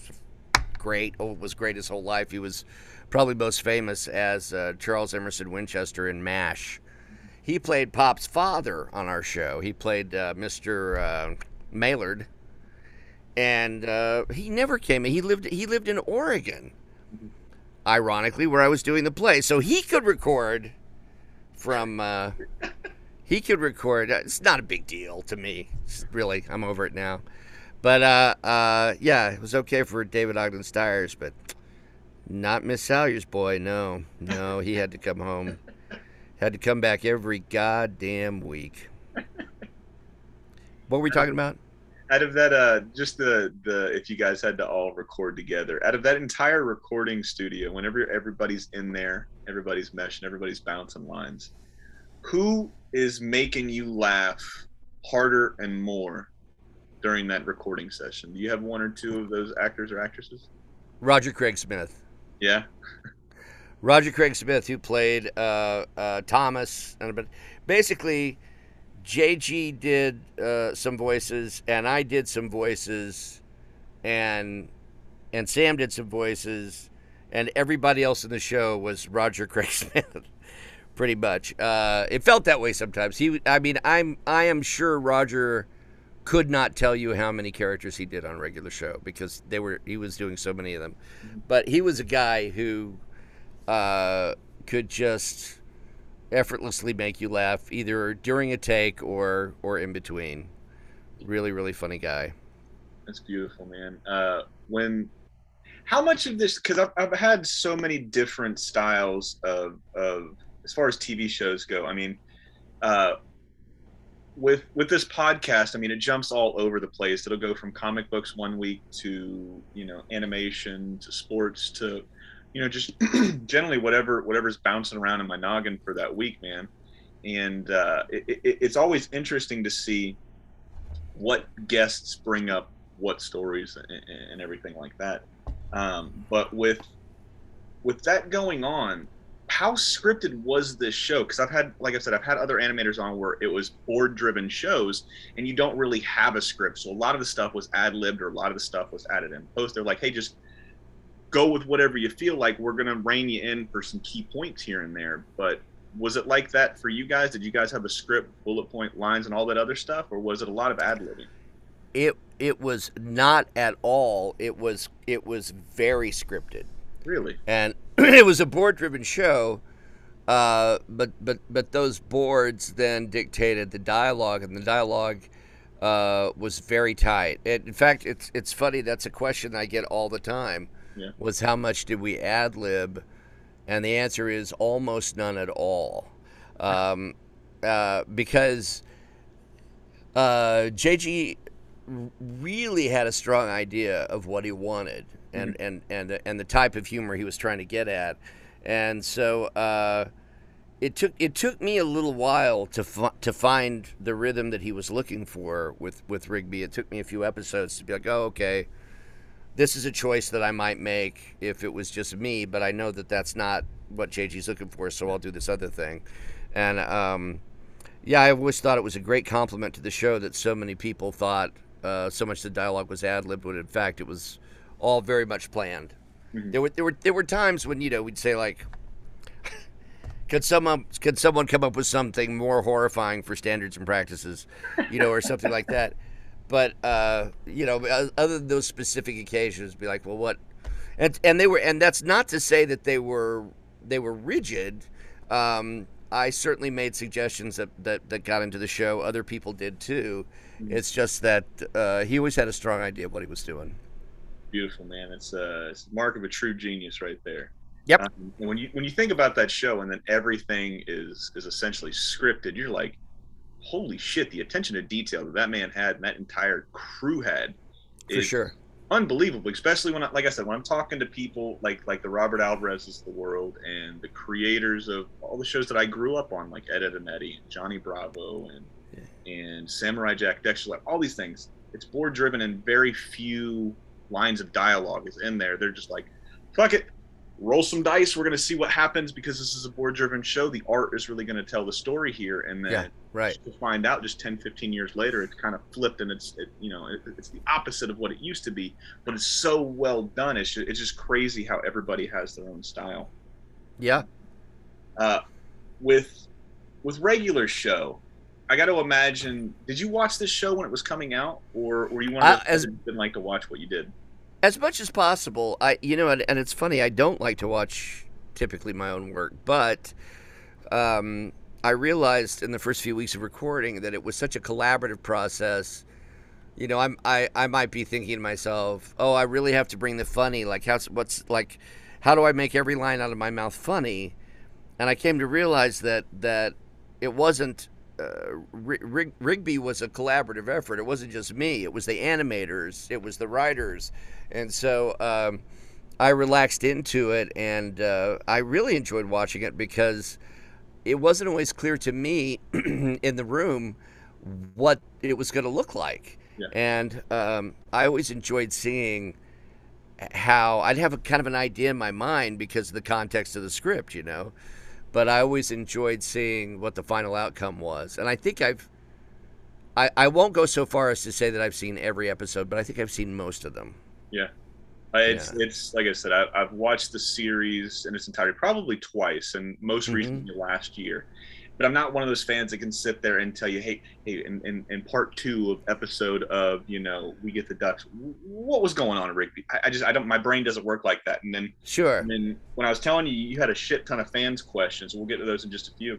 great oh, was great his whole life. He was probably most famous as uh, charles emerson winchester in mash. He played pop's father on our show. He played uh, mr uh, Maellard and uh, he never came he lived he lived in oregon ironically where i was doing the play. So he could record from uh, he could record. It's not a big deal to me. Really i'm over it now. But uh, uh, yeah it was okay for david ogden stiers but not miss salyer's boy no no. He had to come home. Had to come back every goddamn week. What were we talking about? Out of that, uh, just the the if you guys had to all record together, out of that entire recording studio, whenever everybody's in there, everybody's meshing, everybody's bouncing lines, who is making you laugh harder and more during that recording session? Do you have one or two of those actors or actresses? roger craig smith Yeah. Roger Craig Smith, who played uh, uh, Thomas, and but basically, JG did uh, some voices, and I did some voices, and and Sam did some voices, and everybody else in the show was Roger Craig Smith, pretty much. Uh, it felt that way sometimes. He, I mean, I'm I am sure Roger could not tell you how many characters he did on a regular show because they were he was doing so many of them, but he was a guy who uh, could just effortlessly make you laugh either during a take or or in between. Really, really funny guy. That's beautiful, man. Uh, when, how much of this? Because I've, I've had so many different styles of of as far as TV shows go. I mean, uh, with with this podcast, I mean, it jumps all over the place. It'll go from comic books one week to you know animation to sports to you know just generally whatever whatever's bouncing around in my noggin for that week, man. And uh, it, it, it's always interesting to see what guests bring up what stories and, and everything like that. Um, but with with that going on, how scripted was this show? Because I've had, like I said, I've had other animators on where it was board driven shows and you don't really have a script. So a lot of the stuff was ad libbed or a lot of the stuff was added in post. They're like, hey, just go with whatever you feel like. We're going to rein you in for some key points here and there. But was it like that for you guys? Did you guys have a script, bullet point lines, and all that other stuff? Or was it a lot of ad libbing? It, it was not at all. It was it was very scripted. Really? And it was a board driven show. Uh, but but but those boards then dictated the dialogue, and the dialogue uh, was very tight. It, in fact, it's it's funny. That's a question I get all the time. Yeah. Was how much did we ad lib? And the answer is almost none at all, um, uh, because uh, JG really had a strong idea of what he wanted and, and, and, and the type of humor he was trying to get at. And so uh, it took it took me a little while to to find the rhythm that he was looking for with, with Rigby. It took me a few episodes to be like, oh, okay, this is a choice that I might make if it was just me, but I know that that's not what JG's looking for, so I'll do this other thing. And um, yeah, I always thought it was a great compliment to the show that so many people thought uh, so much the dialogue was ad libbed, when in fact it was all very much planned. Mm-hmm. There were there were there were times when you know we'd say like, could someone could someone come up with something more horrifying for standards and practices, you know, or something like that. But uh, you know, other than those specific occasions, be like, well, what? And and they were, and that's not to say that they were they were rigid. Um, I certainly made suggestions that, that, that got into the show. Other people did too. Mm-hmm. It's just that uh, he always had a strong idea of what he was doing beautiful, man. It's, uh, it's a mark of a true genius right there. Yep. Um, when you when you think about that show and then everything is is essentially scripted, you're like, holy shit! The attention to detail that that man had and that entire crew had, for sure, unbelievable. Especially when, I, like I said, when I'm talking to people like like the Robert Alvarez's of the world and the creators of all the shows that I grew up on, like Ed, Edd n Eddy, and Johnny Bravo, and yeah. and Samurai Jack, Dexter, all these things. It's board driven and very few lines of dialogue is in there. They're just like, fuck it, roll some dice. We're going to see what happens because this is a board driven show. The art is really going to tell the story here. And then yeah, right. to find out just 10, 15 years later, it's kind of flipped and it's, it, you know, it, it's the opposite of what it used to be, but it's so well done. It's just, it's just crazy how everybody has their own style. Yeah. Uh, with, with regular show, I got to imagine. Did you watch this show when it was coming out, or were you one of those didn't like to watch what you did? As much as possible. I, you know, and, and, it's funny. I don't like to watch typically my own work, but um, I realized in the first few weeks of recording that it was such a collaborative process. You know, I'm I, I might be thinking to myself, oh, I really have to bring the funny. Like, how's what's like, how do I make every line out of my mouth funny? And I came to realize that that it wasn't uh, Rig- Rigby was a collaborative effort. It wasn't just me. It was the animators. It was the writers, and so um, I relaxed into it, and uh, I really enjoyed watching it because it wasn't always clear to me in the room what it was going to look like, yeah. and um, I always enjoyed seeing how I'd have a kind of an idea in my mind because of the context of the script, you know but I always enjoyed seeing what the final outcome was. And I think I've I, I won't go so far as to say that I've seen every episode, but I think I've seen most of them. Yeah. It's yeah. it's like I said, I, have watched the series in its entirety probably twice, and most mm-hmm. recently last year but I'm not one of those fans that can sit there and tell you, hey, hey, in, in, in, part two of episode of, you know, we get the ducks. What was going on, Rigby? I, I, just, I don't, my brain doesn't work like that. And then, sure. And then when I was telling you, you had a shit ton of fans questions. We'll get to those in just a few.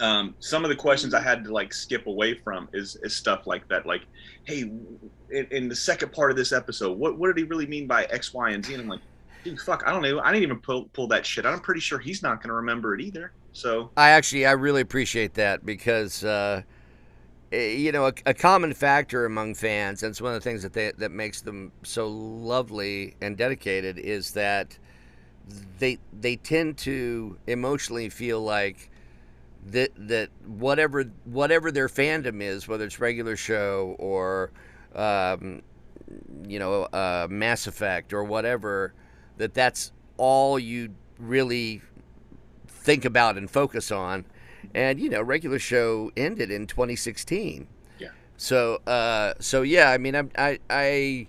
Um, some of the questions I had to like skip away from is, is stuff like that. Like, hey, in, in the second part of this episode, what, what did he really mean by X, Y, and Z? And I'm like, dude, fuck, I don't know. I didn't even pull, pull that shit. I'm pretty sure he's not going to remember it either. So I actually I really appreciate that because uh, you know, a, a, common factor among fans, and it's one of the things that they, that makes them so lovely and dedicated, is that they they tend to emotionally feel like that that whatever whatever their fandom is, whether it's regular show or um, you know uh, Mass Effect or whatever, that that's all you really think about and focus on. And you know, regular show ended in 2016. Yeah. So uh, so yeah, I mean, I I. I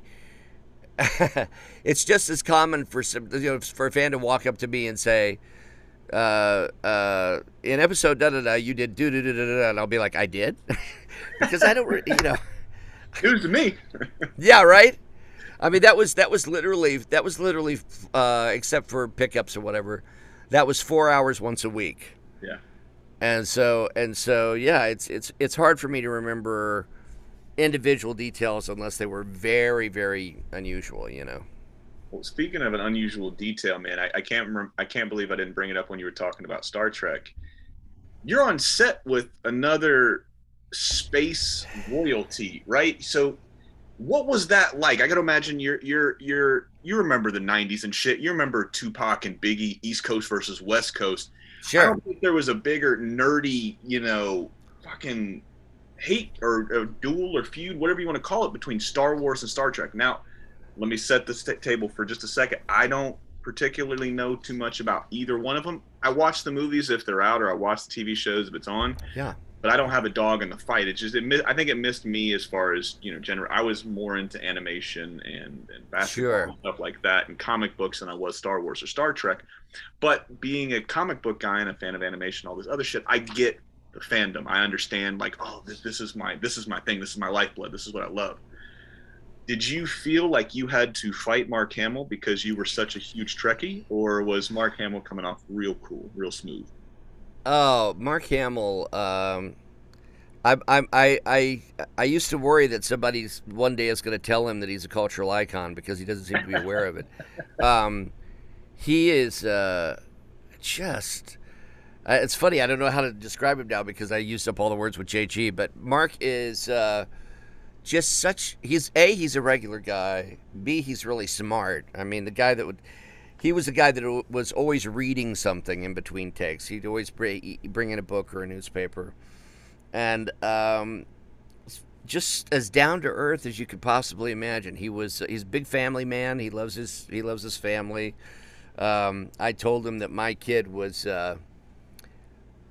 it's just as common for some, you know, for a fan to walk up to me and say, uh, uh, in episode da da da, you did do do do da da, and I'll be like, I did, because I don't, you know. To me. yeah, right. I mean, that was that was literally that was literally, uh, except for pickups or whatever, that was four hours once a week. Yeah. And so and so yeah, it's it's it's hard for me to remember individual details unless they were very very unusual, you know. Well, speaking of an unusual detail, man, I, I can't remember, I can't believe I didn't bring it up when you were talking about Star Trek. You're on set with another space royalty, right? So, what was that like? I got to imagine you're you're you're you remember the '90s and shit. You remember Tupac and Biggie, East Coast versus West Coast. Sure. I don't think there was a bigger nerdy, you know, fucking hate or, or duel or feud, whatever you want to call it, between Star Wars and Star Trek. Now, let me set the st- table for just a second. I don't particularly know too much about either one of them. I watch the movies if they're out, or I watch the TV shows if it's on. Yeah. But I don't have a dog in the fight. It just, it, I think it missed me as far as you know. General, I was more into animation and, and basketball Sure. and stuff like that, and comic books than I was Star Wars or Star Trek. But being a comic book guy and a fan of animation, all this other shit, I get the fandom. I understand, like, oh, this, this is my, this is my thing. This is my lifeblood. This is what I love did you feel like you had to fight Mark Hamill because you were such a huge Trekkie, or was Mark Hamill coming off real cool, real smooth? Oh, Mark Hamill. Um, I, I, I, I, I used to worry that somebody one day is going to tell him that he's a cultural icon because he doesn't seem to be aware of it. Um, he is uh, just. Uh, it's funny. I don't know how to describe him now because I used up all the words with JG. But Mark is. Uh, just such he's a he's a regular guy b he's really smart i mean the guy that would he was the guy that was always reading something in between takes. He'd always bring, bring in a book or a newspaper. And um, just as down to earth as you could possibly imagine. He was he's a big family man. He loves his he loves his family. Um, i told him that my kid was uh,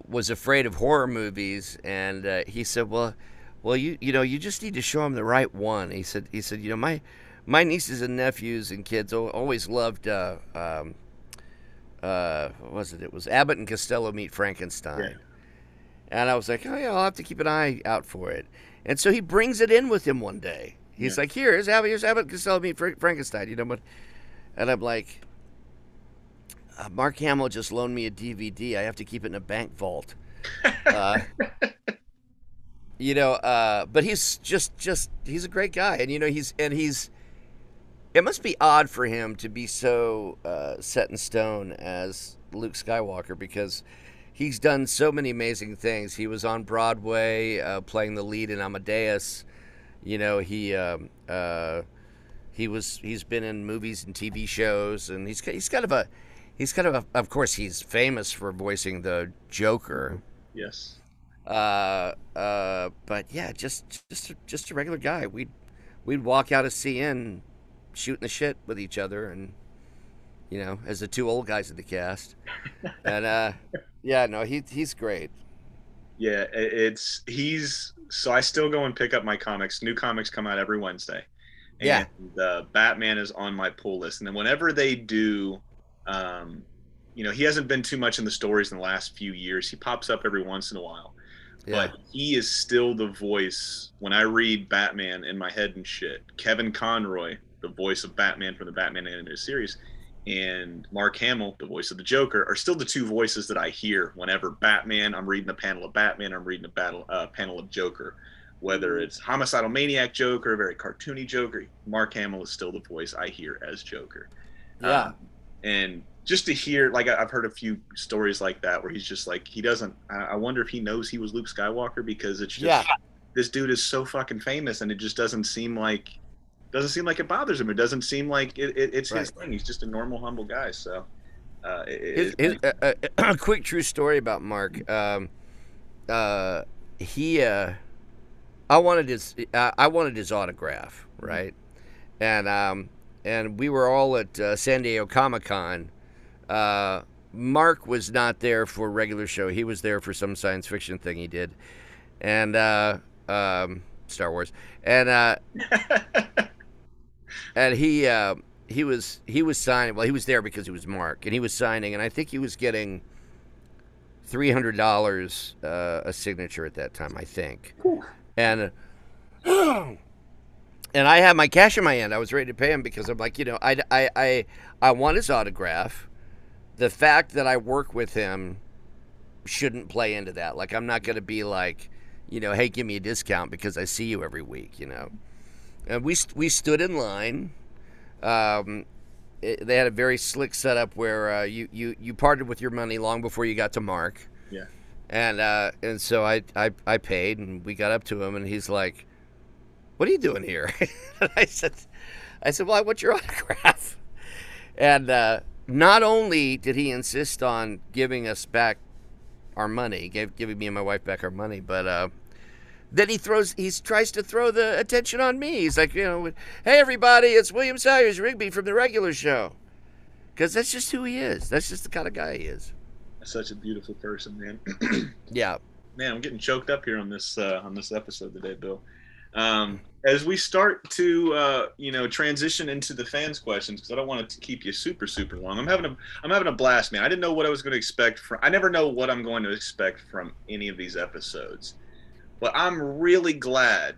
was afraid of horror movies. And uh, he said well well, you you know, you just need to show him the right one. He said he said, you know, my my nieces and nephews and kids always loved uh, um, uh, what was it? It was Abbott and Costello meet Frankenstein. Yeah. And I was like, oh yeah, I'll have to keep an eye out for it. And so he brings it in with him one day. He's Yeah. like, here, here's Abbott, here's Abbott and Costello meet Fra- Frankenstein. You know what? And I'm like, uh, Mark Hamill just loaned me a DVD. I have to keep it in a bank vault. Uh, you know, uh, but he's just just he's a great guy, and you know he's and he's. It must be odd for him to be so uh, set in stone as Luke Skywalker because he's done so many amazing things. He was on Broadway uh, playing the lead in Amadeus. You know, he um, uh, he was he's been in movies and TV shows, and he's he's kind of a he's kind of a, of course he's famous for voicing the Joker. Yes. Uh, uh, but yeah, just just just a regular guy. We'd we'd walk out of CN shooting the shit with each other, and you know, as the two old guys of the cast. and uh, yeah, no, he he's great. Yeah, it's he's so I still go and pick up my comics. New comics come out every Wednesday. And Yeah. the Batman is on my pull list. And then whenever they do um you know, he hasn't been too much in the stories in the last few years. He pops up every once in a while. Yeah. But he is still the voice when I read Batman in my head and shit. Kevin Conroy, the voice of Batman from the Batman animated series, and Mark Hamill, the voice of the Joker, are still the two voices that I hear whenever Batman. I'm reading a panel of Batman. I'm reading a battle uh, panel of Joker. Whether it's homicidal maniac Joker, a very cartoony Joker, Mark Hamill is still the voice I hear as Joker. yeah. Um, and just to hear, like I've heard a few stories like that where he's just like he doesn't. I I wonder if he knows he was Luke Skywalker because it's just Yeah. this dude is so fucking famous, and it just doesn't seem like doesn't seem like it bothers him. It doesn't seem like it, it, it's his thing. He's just a normal, humble guy. So, uh, it, His, his, uh, uh, a quick true story about Mark. Um, uh, he, uh, I wanted his, uh, I wanted his autograph, right? And um, and we were all at uh, San Diego Comic Con. Uh, Mark was not there for a regular show. He was there for some science fiction thing he did, and uh, um, Star Wars. And uh, and he uh, he was he was signing. Well, he was there because he was Mark, and he was signing, and I think he was getting three hundred dollars uh, a signature at that time. I think, and and I had my cash in my hand. I was ready to pay him because I'm like, you know, I I I, I want his autograph. The fact that I work with him shouldn't play into that. Like, I'm not going to be like, you know, hey, give me a discount because I see you every week. You know. And we we stood in line. Um, it, they had a very slick setup where uh, you, you you parted with your money long before you got to Mark. Yeah. And uh, and so I, I I paid and we got up to him and he's like, "What are you doing here?" and I said, "I said, well, I want your autograph." And uh, not only did he insist on giving us back our money, gave giving me and my wife back our money, but uh, then he throws he tries to throw the attention on me. He's like, you know, hey everybody, it's William Salyers Rigby from the regular show, because that's just who he is. That's just the kind of guy he is. such a beautiful person, man. Yeah. man, I'm getting choked up here on this uh, on this episode today, Bill. Um, as we start to uh, you know transition into the fans' questions, because I don't want it to keep you super super long. I'm having a I'm having a blast, man. I didn't know what I was going to expect from. I never know what I'm going to expect from any of these episodes, but I'm really glad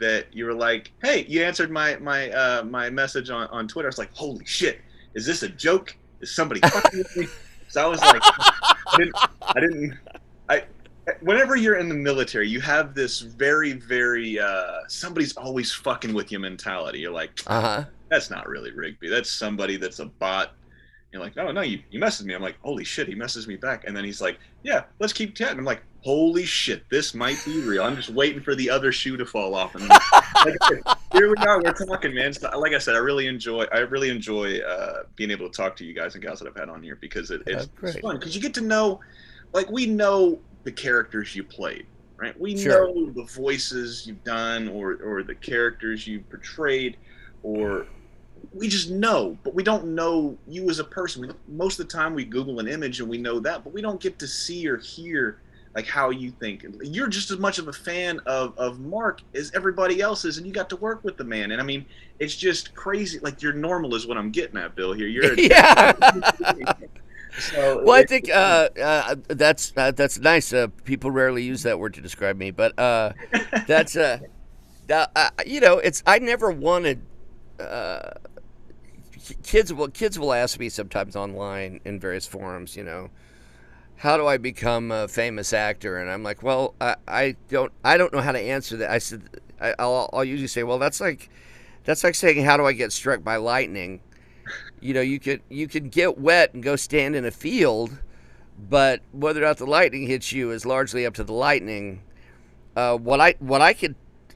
that you were like, hey, you answered my my uh, my message on on Twitter. I was like, holy shit, is this a joke? Is somebody fucking with me? So I was like, I didn't, I didn't, I. Whenever you're in the military, you have this very, very uh, somebody's always fucking with you mentality. You're like, Uh huh. that's not really Rigby. That's somebody that's a bot. You're like, no, no, you, you messaged me. I'm like, holy shit, he messaged me back. And then he's like, yeah, let's keep chatting. I'm like, holy shit, this might be real. I'm just waiting for the other shoe to fall off. And like I here we are. We're talking, man. So, like I said, I really enjoy. I really enjoy uh, being able to talk to you guys and gals that I've had on here because it, it's, it's fun. Because you get to know, like, we know the characters you played, right? We Sure. know the voices you've done, or or the characters you've portrayed, or we just know, but we don't know you as a person. We, most of the time, we Google an image and we know that, but we don't get to see or hear like how you think. You're just as much of a fan of of Mark as everybody else is, and you got to work with the man. And I mean, it's just crazy. Like you're normal is what I'm getting at, Bill. Here, you're. yeah. so, well, I think uh, uh, that's uh, that's nice. Uh, people rarely use that word to describe me, but uh, that's uh, uh, you know, it's I never wanted. Kids will kids will ask me sometimes online in various forums, you know, how do I become a famous actor? And I'm like, well, I, I don't I don't know how to answer that. I said I, I'll I'll usually say, well, that's like that's like saying, how do I get struck by lightning? You know, you could you can get wet and go stand in a field, but whether or not the lightning hits you is largely up to the lightning. Uh, what I what I could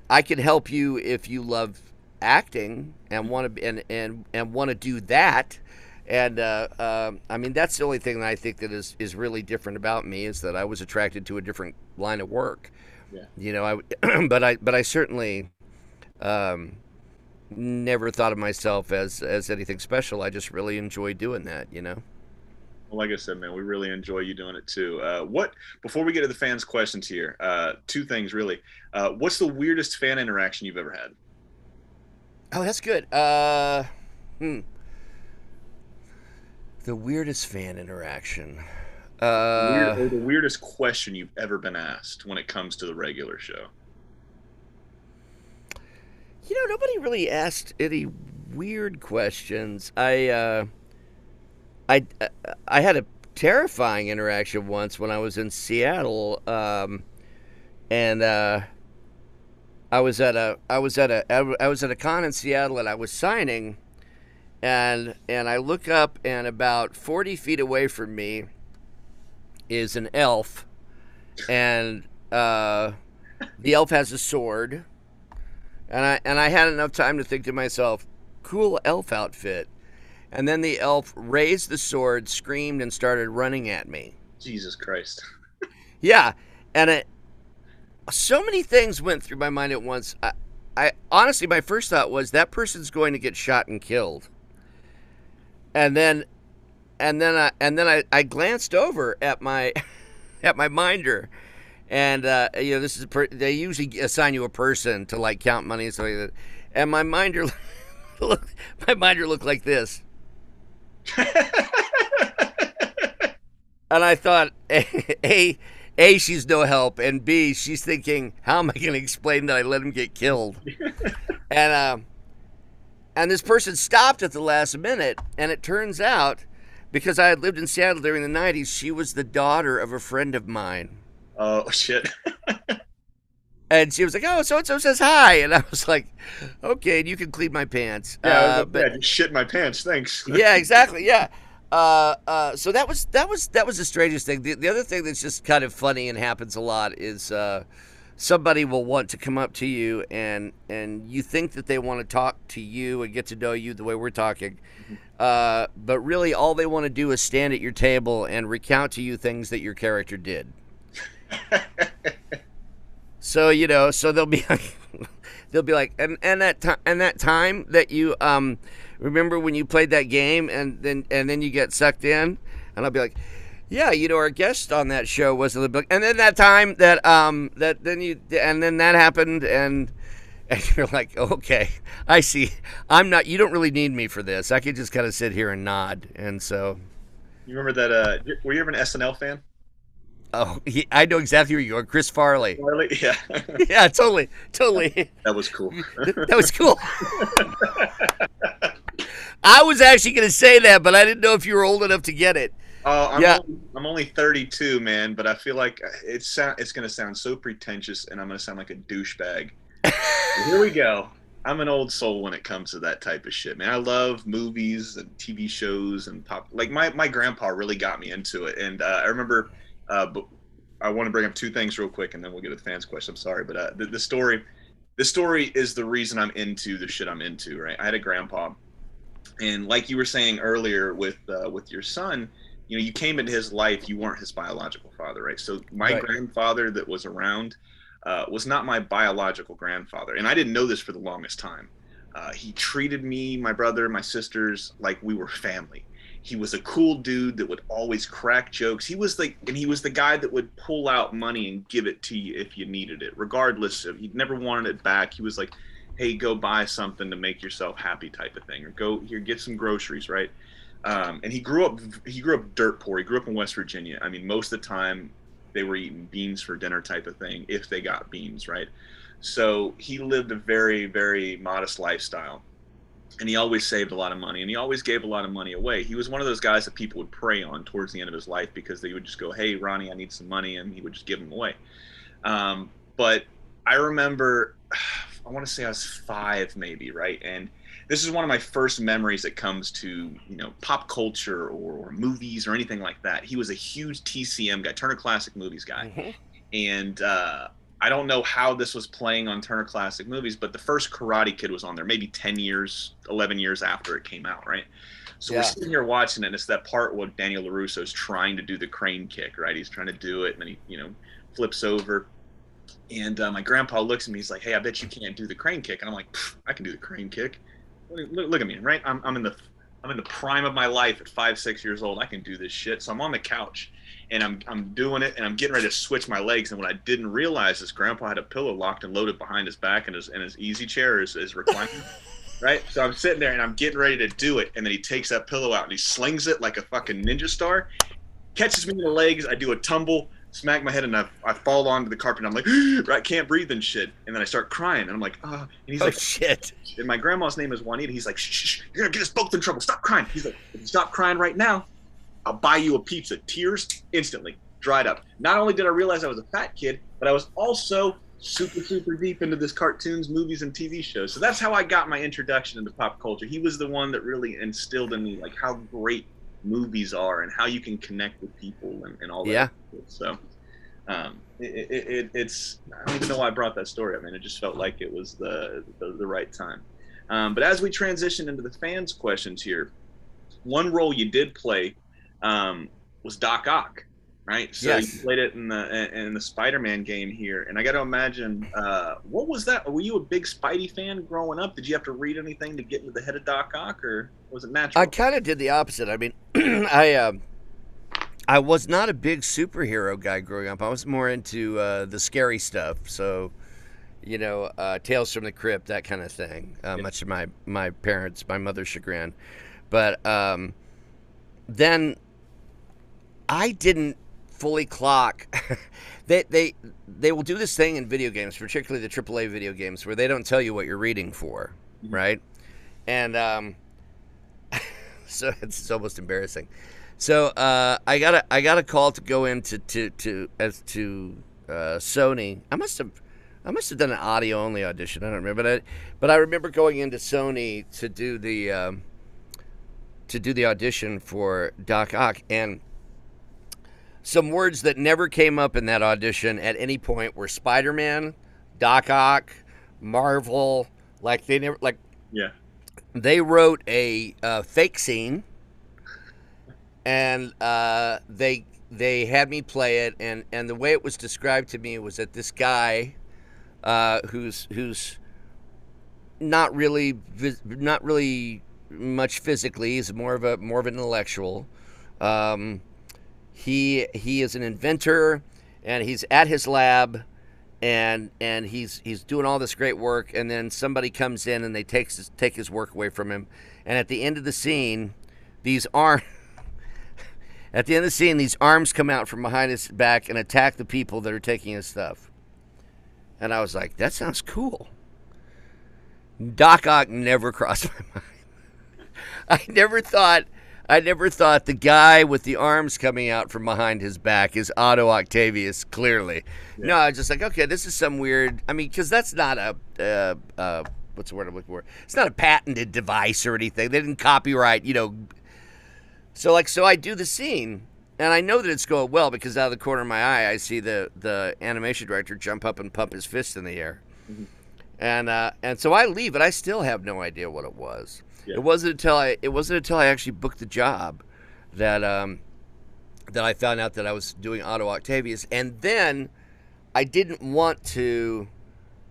I could help you if you love acting and want to and and and want to do that. And uh, uh, I mean that's the only thing that I think that is is really different about me is that I was attracted to a different line of work. Yeah. You know, I but I but I certainly um, never thought of myself as as anything special. I just really enjoy doing that. You know. Well, like I said, man, we really enjoy you doing it too. Uh, what before we get to the fans' questions here, uh, two things really. Uh, what's the weirdest fan interaction you've ever had? Oh, that's good. Uh, hmm. The weirdest fan interaction. Uh, Weird, or the weirdest question you've ever been asked when it comes to the regular show? you know, nobody really asked any weird questions. I, uh, I, I had a terrifying interaction once when I was in Seattle, um, and uh, I was at a, I was at a, I was at a con in Seattle, and I was signing, and and I look up, and about forty feet away from me is an elf, and uh, the elf has a sword, and I and I had enough time to think to myself, cool elf outfit. And then the elf raised the sword, screamed, and started running at me. Jesus Christ. Yeah, and it so many things went through my mind at once. I, I honestly, my first thought was that person's going to get shot and killed. And then, and then I and then I, I glanced over at my at my minder, and uh, you know this is per, they usually assign you a person to like count money and stuff like that. And my minder, look, my minder looked like this. and I thought, a, a, she's no help, and B, she's thinking, how am I going to explain that I let him get killed? and uh, and this person stopped at the last minute, and it turns out, because I had lived in Seattle during the '90s, she was the daughter of a friend of mine. Oh shit. And she was like, "Oh, so and so says hi," and I was like, "Okay, and you can clean my pants." Yeah, uh, but, yeah, just shit my pants. Thanks. yeah, exactly. Yeah. Uh, uh, so that was that was that was the strangest thing. The, the other thing that's just kind of funny and happens a lot is uh, somebody will want to come up to you and and you think that they want to talk to you and get to know you the way we're talking, uh, but really all they want to do is stand at your table and recount to you things that your character did. So you know, so they'll be like, they'll be like, and and that time and that time that you um remember when you played that game and then and then you get sucked in, and I'll be like, yeah, you know, our guest on that show was a little bit, and then that time that um that then you and then that happened and. And you're like, okay, I see. I'm not. You don't really need me for this. I could just kind of sit here and nod. And so, You remember that? Uh, were you ever an SNL fan? oh, he, I know exactly where you are, Chris Farley. Charlie? Yeah. Yeah, totally, totally. that was cool. That was cool. I was actually going to say that, but I didn't know if you were old enough to get it. Uh, I'm, Yeah. only, I'm only 32, man, but I feel like it's sound, it's gonna sound so pretentious, and I'm gonna sound like a douchebag. Here we go. I'm an old soul when it comes to that type of shit, man. I love movies and TV shows and pop. Like my my grandpa really got me into it, and uh, I remember. Uh, but I want to bring up two things real quick, and then we'll get to the fans' question. I'm sorry, but uh, the, the story, the story is the reason I'm into the shit I'm into. Right? I had a grandpa, and like you were saying earlier with uh, with your son, you know, you came into his life, you weren't his biological father, right? So my Right. grandfather that was around uh, was not my biological grandfather, and I didn't know this for the longest time. Uh, he treated me, my brother, my sisters like we were family. He was a cool dude that would always crack jokes. He was like, and he was the guy that would pull out money and give it to you if you needed it, regardless of. He never wanted it back. He was like, "Hey, go buy something to make yourself happy," type of thing, or go here get some groceries, right? Um, and he grew up. He grew up dirt poor. He grew up in West Virginia. I mean, most of the time they were eating beans for dinner, type of thing, if they got beans, right? So he lived a very, very modest lifestyle and he always saved a lot of money and he always gave a lot of money away. He was one of those guys that people would prey on towards the end of his life because they would just go, Hey, Ronnie, I need some money. And he would just give them away. Um, but I remember, I want to say I was five, maybe, right? And this is one of my first memories that comes to, you know, pop culture or, or movies or anything like that. He was a huge TCM guy, Turner Classic Movies guy and uh, I don't know how this was playing on Turner Classic Movies, but the first Karate Kid was on there, maybe ten years, eleven years after it came out, right? So Yeah. we're sitting here watching it, and it's that part where Daniel Larusso is trying to do the crane kick, right? He's trying to do it, and then he, you know, flips over. And uh, my grandpa looks at me. He's like, "Hey, I bet you can't do the crane kick." And I'm like, "I can do the crane kick. Look, look, at me, right? I'm, I'm in the I'm in the prime of my life at five, six years old. I can do this shit." So I'm on the couch, and I'm I'm doing it, and I'm getting ready to switch my legs. And what I didn't realize is Grandpa had a pillow locked and loaded behind his back, and his and his easy chair is, is reclining. right? So I'm sitting there and I'm getting ready to do it, and then he takes that pillow out and he slings it like a fucking ninja star, catches me in the legs. I do a tumble, smack my head, and I, I fall onto the carpet. And I'm like, right, can't breathe and shit. And then I start crying, and I'm like, ah. And he's Oh like, shit! and my grandma's name is Juanita. He's like, shh, shh, shh, you're gonna get us both in trouble. Stop crying. He's like, if you stop crying right now, I'll buy you a pizza. Tears instantly dried up. Not only did I realize I was a fat kid, but I was also super, super deep into this cartoons, movies, and TV shows. So that's how I got my introduction into pop culture. He was the one that really instilled in me like how great movies are and how you can connect with people and, and all that. Yeah. So um, it, it, it, it's I don't even know why I brought that story. I mean, it just felt like it was the the, the right time. Um, but as we transition into the fans' questions here, one role you did play um, was Doc Ock, right? So Yes. you played it in the in the Spider-Man game here, and I got to imagine uh, what was that? Were you a big Spidey fan growing up? Did you have to read anything to get into the head of Doc Ock, or was it natural? I kind of did the opposite. I mean, I um, I was not a big superhero guy growing up. I was more into uh, the scary stuff. So, you know, uh, Tales from the Crypt, that kind of thing. Uh, Yeah. Much of my my parents, my mother's chagrin. But um, then I didn't fully clock. they they they will do this thing in video games, particularly the AAA video games, where they don't tell you what you're reading for, Mhm. right? And um, so it's, it's almost embarrassing. So uh, I got a I got a call to go into to to as to uh, Sony. I must have I must have done an audio only audition. I don't remember, but I, but I remember going into Sony to do the um, to do the audition for Doc Ock and. Some words that never came up in that audition at any point were Spider-Man, Doc Ock, Marvel. Like they never like yeah, they wrote a uh, fake scene and uh, they they had me play it and, and the way it was described to me was that this guy uh, who's who's not really vis- not really much physically he's more of a more of an intellectual um, he he is an inventor and he's at his lab and and he's he's doing all this great work and then somebody comes in and they takes take his work away from him. And at the end of the scene these arm at the end of the scene these arms come out from behind his back and attack the people that are taking his stuff. And i was like that sounds cool. Doc ock never crossed my mind. I never thought I never thought the guy with the arms coming out from behind his back is Otto Octavius. Clearly, no. I was just like, okay, this is some weird. I mean, because that's not a uh, uh, what's the word I'm looking for? It's not a patented device or anything. They didn't copyright, you know. So like, so I do the scene, and I know that it's going well because out of the corner of my eye, I see the the animation director jump up and pump his fist in the air, Mhm. and uh, and so I leave, but I still have no idea what it was. Yeah. It wasn't until I it wasn't until I actually booked the job that um, that I found out that I was doing Otto Octavius, and then I didn't want to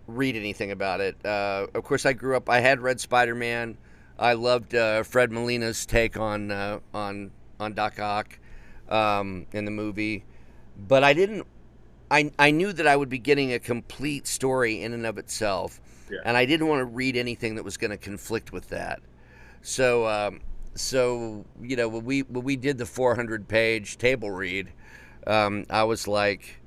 read anything about it. Uh, of course, I grew up. I had read Spider Man. I loved uh, Fred Molina's take on uh, on on Doc Ock um, in the movie, but I didn't. I I knew that I would be getting a complete story in and of itself, Yeah. and I didn't want to read anything that was going to conflict with that. So um, so you know when we when we did the 400 page table read, um, I was like.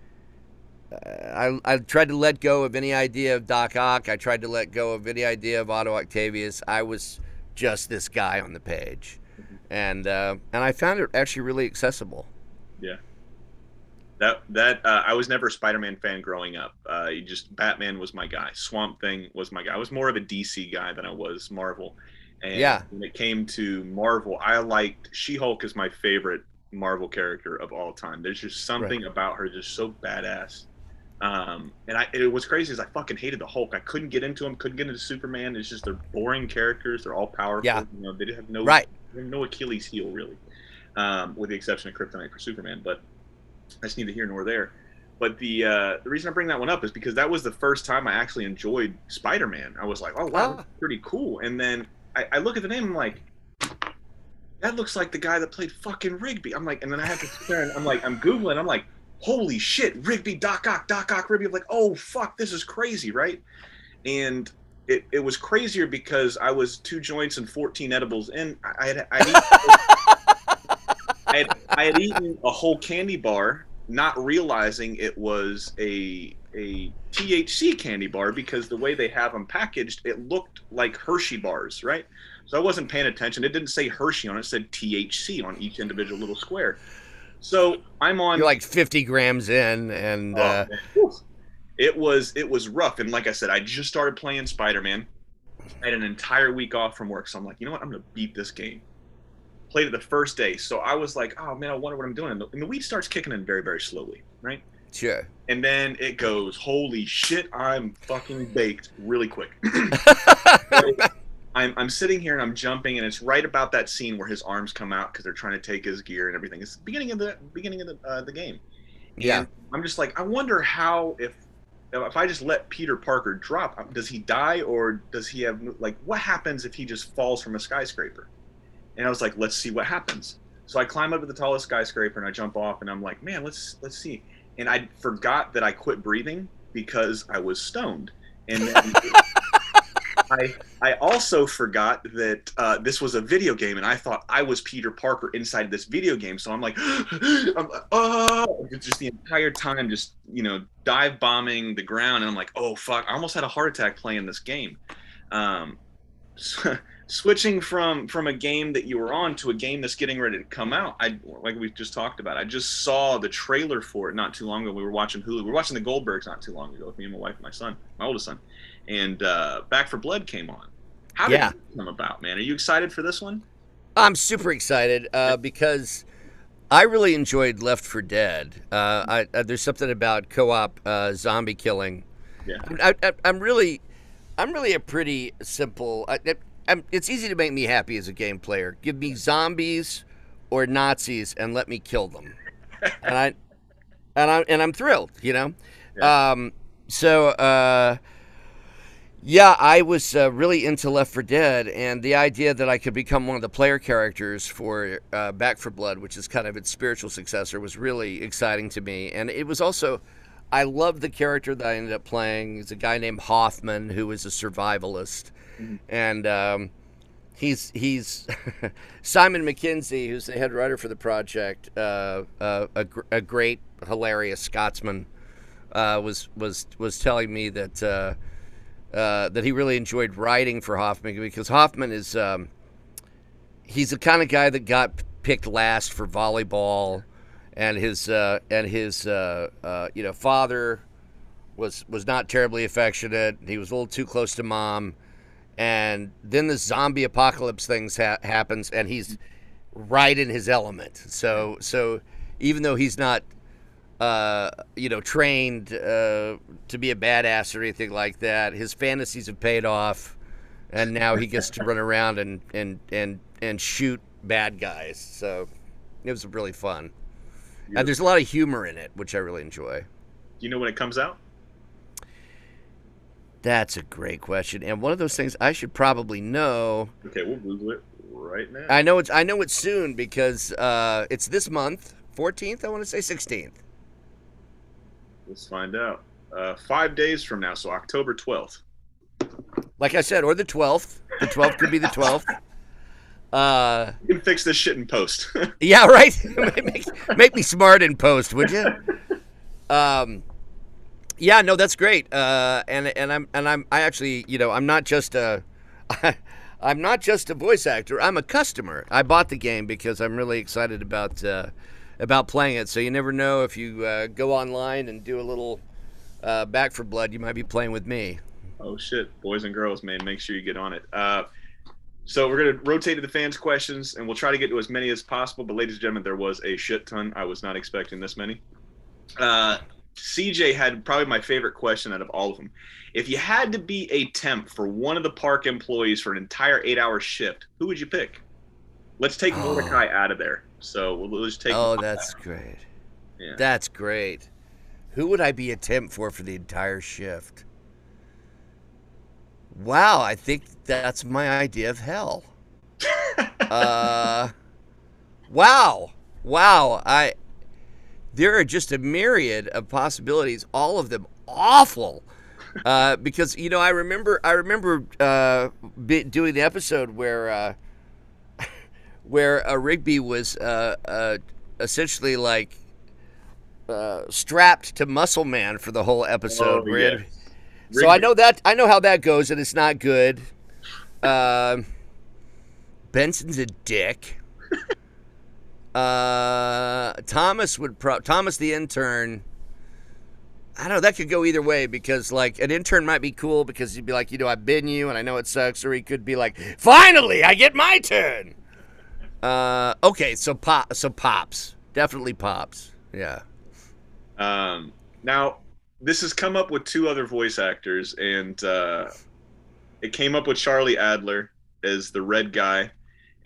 I, I tried to let go of any idea of Doc Ock. I tried to let go of any idea of Otto Octavius. I was just this guy on the page, and uh, and I found it actually really accessible. Yeah. That that uh, I was never a Spider-Man fan growing up. Uh, just Batman was my guy. Swamp Thing was my guy. I was more of a DC guy than I was Marvel. And Yeah. when it came to Marvel, I liked She-Hulk is my favorite Marvel character of all time. There's just something about her just so badass. Um, and I, it was crazy is I fucking hated the Hulk. I couldn't get into him. Couldn't get into Superman. It's just they're boring characters. They're all powerful. Yeah. You know, they have no Right. have no Achilles heel really, um, with the exception of Kryptonite for Superman. But that's neither here nor there. But the uh, the reason I bring that one up is because that was the first time I actually enjoyed Spider-Man. I was like, oh wow, Ah. pretty cool. And then I, I look at the name, I'm like, that looks like the guy that played fucking Rigby. I'm like, and then I have to sit there and I'm like, I'm googling. I'm like, holy shit, Rigby, Doc Ock, Doc Ock, Rigby. I'm like, oh fuck, this is crazy, right? And it, it was crazier because I was two joints and 14 edibles in. I, I had I had, I had I had eaten a whole candy bar, not realizing it was a a THC candy bar because the way they have them packaged, it looked like Hershey bars, right? So I wasn't paying attention. It didn't say Hershey on it; it said THC on each individual little square. So I'm on. You're like 50 grams in, and Oh, uh, it was it was rough, and like I said, I just started playing Spider Man. I had an entire week off from work, so I'm like, you know what? I'm gonna beat this game. Played it the first day, so I was like, oh man, I wonder what I'm doing. And the, and the weed starts kicking in very very slowly, right? Sure. And then it goes, holy shit, I'm fucking baked really quick. I'm, I'm sitting here and I'm jumping, and it's right about that scene where his arms come out because they're trying to take his gear and everything. It's the beginning of the beginning of the uh, the game. Yeah. And I'm just like, I wonder how if if I just let Peter Parker drop, um, does he die or does he have like what happens if he just falls from a skyscraper? And I was like, let's see what happens. So I climb up to the tallest skyscraper and I jump off, and I'm like, man, let's let's see. And I forgot that I quit breathing because I was stoned. And then I I also forgot that uh, this was a video game, and I thought I was Peter Parker inside this video game. So I'm like, I'm, like, oh, just the entire time, just you know, dive bombing the ground, and I'm like, oh fuck, I almost had a heart attack playing this game. Um, so, switching from from a game that you were on to a game that's getting ready to come out, I like we just talked about. I just saw the trailer for it not too long ago. We were watching Hulu. We were watching the Goldbergs not too long ago with me and my wife and my son, my oldest son and uh, Back 4 Blood came on. How did Yeah. come about, man? Are you excited for this one? I'm super excited uh, because I really enjoyed Left 4 Dead. Uh, I, uh, there's something about co-op uh, zombie killing. Yeah. I, I, I'm really, I'm really a pretty simple. I- I'm, it's easy to make me happy as a game player. Give me zombies or Nazis and let me kill them, and I, and I and I'm thrilled. You know, um, so. Uh, yeah, I was uh, really into Left 4 Dead, and the idea that I could become one of the player characters for uh, Back 4 Blood, which is kind of its spiritual successor, was really exciting to me. And it was also, I loved the character that I ended up playing. He's a guy named Hoffman who is a survivalist, and um, he's he's Simon McKinsey, who's the head writer for the project, uh, uh, a, gr- a great, hilarious Scotsman, uh, was was was telling me that. Uh, uh, that he really enjoyed writing for Hoffman because Hoffman is um, he's the kind of guy that got picked last for volleyball, and his uh, and his you know father was was not terribly affectionate. He was a little too close to mom, and then the zombie apocalypse things ha- happens, and he's right in his element. So so even though he's not uh, you know, trained uh, to be a badass or anything like that. His fantasies have paid off, and now he gets to run around and and and and shoot bad guys. So it was really fun, and there's a lot of humor in it, which I really enjoy. Do you know when it comes out? That's a great question, and one of those things I should probably know. Okay, we'll Google it right now. I know it's I know it's soon because uh, it's this month, 14th. I want to say 16th. Let's find out. Uh, five days from now, so October 12th. Like I said, or the 12th. The 12th could be the 12th. Uh, You can fix this shit in post. Yeah, right. make, make me smart in post, would you? Um, yeah, no, that's great. Uh, and and I'm and I'm I actually, you know, I'm not just a, I'm not just a voice actor. I'm a customer. I bought the game because I'm really excited about uh, about playing it. So you never know if you uh, go online and do a little uh, Back 4 Blood, you might be playing with me. oh shit, boys and girls, man, make sure you get on it. Uh, so we're gonna rotate to the fans' questions, and we'll try to get to as many as possible. But ladies and gentlemen, there was a shit ton. I was not expecting this many. Uh, CJ had probably my favorite question out of all of them. If you had to be a temp for one of the park employees for an entire eight-hour shift, who would you pick? Let's take Oh. Mordecai out of there. So we'll, we'll just take. Oh, that's great. Yeah. That's great. Who would I be a temp for for the entire shift? Wow, I think that's my idea of hell. uh, wow, wow. I there are just a myriad of possibilities, all of them awful. Uh, because you know, I remember, I remember uh, doing the episode where uh, where uh, Rigby was uh, uh, essentially like uh, strapped to Muscle Man for the whole episode. Oh, yes. So I know that I know how that goes, and it's not good. Um, Benson's a dick. Uh, Thomas would pro- Thomas the intern. I don't know. That could go either way because, like, an intern might be cool because he'd be like, you know, I've been you and I know it sucks, or he could be like, finally, I get my turn. Uh, okay, so pop, so pops, definitely pops. Yeah. Um, Now, this has come up with two other voice actors, and uh, it came up with Charlie Adler as the red guy,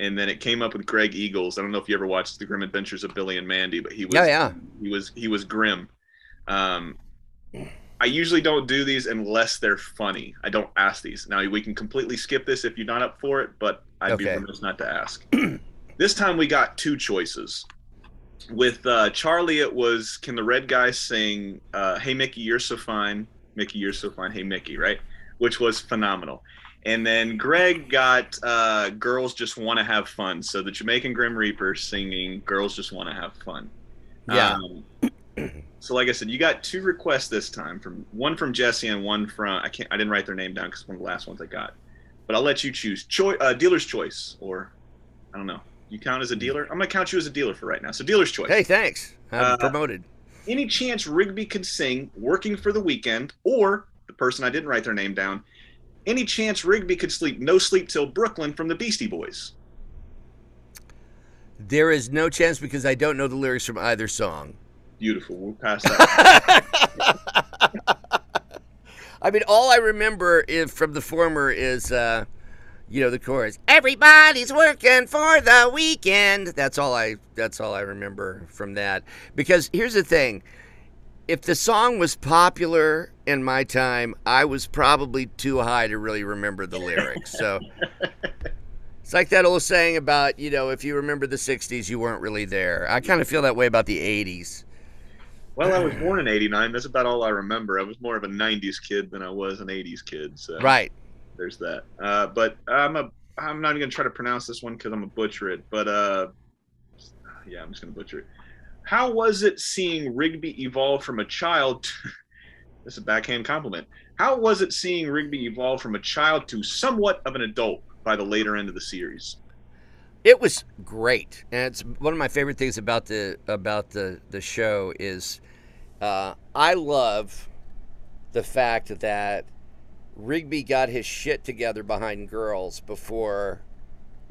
and then it came up with Greg Eagles. I don't know if you ever watched The Grim Adventures of Billy and Mandy, but he was Yeah, yeah. he was he was grim. Um, I usually don't do these unless they're funny. I don't ask these. Now we can completely skip this if you're not up for it, but I'd be remiss not to ask. this time we got two choices. With uh, Charlie, it was can the red guy sing uh, "Hey Mickey, you're so fine"? Mickey, you're so fine. Hey Mickey, right? Which was phenomenal. And then Greg got uh, "Girls Just Want to Have Fun." So the Jamaican Grim Reaper singing "Girls Just Want to Have Fun." Yeah. Um, so like I said, you got two requests this time from one from Jesse and one from I can't I didn't write their name down because one of the last ones I got, but I'll let you choose. Choi, uh, dealer's choice, or I don't know. You count as a dealer? I'm gonna count you as a dealer for right now. So dealer's choice. Hey, thanks. I'm Uh, promoted. Any chance Rigby could sing "Working for the Weekend" or the person I didn't write their name down? Any chance Rigby could sleep "No Sleep Till Brooklyn" from the Beastie Boys? There is no chance because I don't know the lyrics from either song. Beautiful. We'll pass that. I mean, all I remember if from the former is, uh, you know, the chorus. Everybody's working for the weekend. That's all I. That's all I remember from that. Because here's the thing: if the song was popular in my time, I was probably too high to really remember the lyrics. So. It's like that old saying about, you know, if you remember the 60s, you weren't really there. I kind of feel that way about the 80s. Well, I was born in '89. That's about all I remember. I was more of a '90s kid than I was an '80s kid. So Right. there's that. Uh, but I'm a. I'm not even gonna try to pronounce this one because I'm gonna butcher it. But uh, yeah, I'm just gonna butcher it. How was it seeing Rigby evolve from a child? To, this is a backhand compliment. How was it seeing Rigby evolve from a child to somewhat of an adult by the later end of the series? It was great, and it's one of my favorite things about the about the the show is uh, I love the fact that Rigby got his shit together behind girls before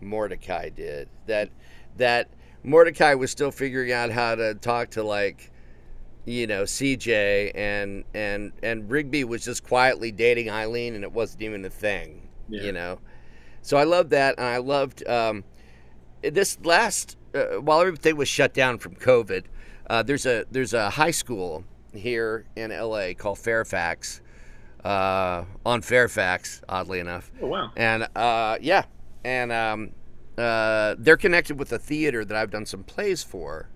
Mordecai did. That that Mordecai was still figuring out how to talk to like you know CJ and and and Rigby was just quietly dating Eileen and it wasn't even a thing. Yeah. You know. So I loved that, and I loved um, this last uh, while everything was shut down from COVID. Uh, there's a there's a high school here in LA called Fairfax, uh, on Fairfax, oddly enough, Oh wow. and uh, yeah, and um, uh, they're connected with a theater that I've done some plays for,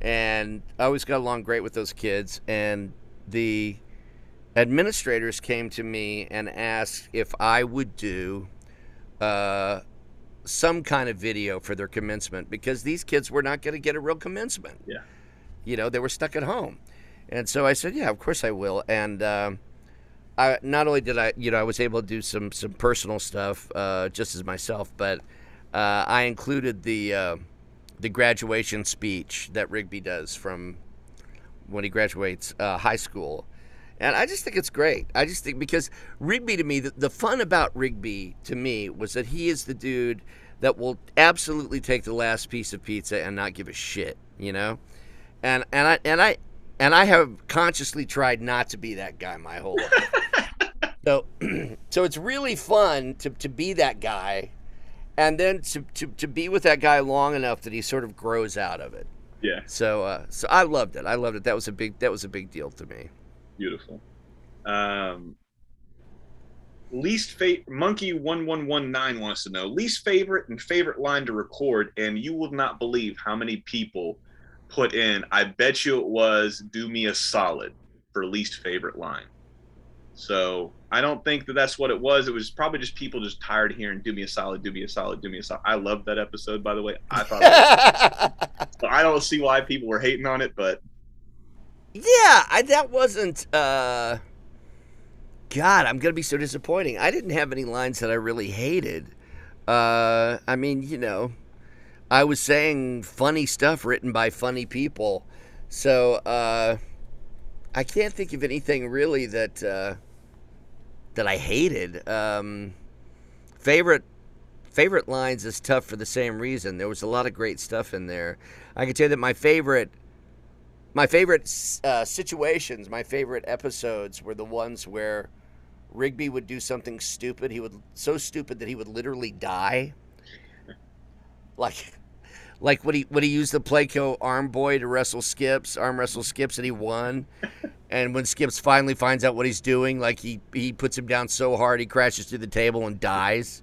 and I always got along great with those kids. And the administrators came to me and asked if I would do uh, some kind of video for their commencement because these kids were not going to get a real commencement. Yeah. You know, they were stuck at home. And so I said, yeah, of course I will. And um, I not only did I, you know, I was able to do some some personal stuff uh, just as myself, but uh, I included the uh, the graduation speech that Rigby does from when he graduates uh, high school. And I just think it's great. I just think because Rigby to me, the, the fun about Rigby to me was that he is the dude that will absolutely take the last piece of pizza and not give a shit, you know? And and I and I and I have consciously tried not to be that guy my whole life. so so it's really fun to, to be that guy and then to, to, to be with that guy long enough that he sort of grows out of it. Yeah. So uh, so I loved it. I loved it. That was a big that was a big deal to me. Beautiful. Um, least favorite monkey one one one nine wants to know least favorite and favorite line to record, and you will not believe how many people put in. I bet you it was "Do me a solid" for least favorite line. So I don't think that that's what it was. It was probably just people just tired of hearing "Do me a solid, do me a solid, do me a solid." I loved that episode, by the way. I thought it was, so I don't see why people were hating on it, but Yeah, I, that wasn't. Uh, God, I'm gonna be so disappointing. I didn't have any lines that I really hated. Uh, I mean, you know, I was saying funny stuff written by funny people, so uh, I can't think of anything really that uh, that I hated. Um, favorite favorite lines is tough for the same reason. There was a lot of great stuff in there. I can tell you that my favorite my favorite uh, situations, my favorite episodes were the ones where Rigby would do something stupid. He would so stupid that he would literally die. Like, like when he when he used the Playco arm boy to wrestle Skips, arm wrestle Skips, and he won. and when Skips finally finds out what he's doing, like he he puts him down so hard he crashes through the table and dies.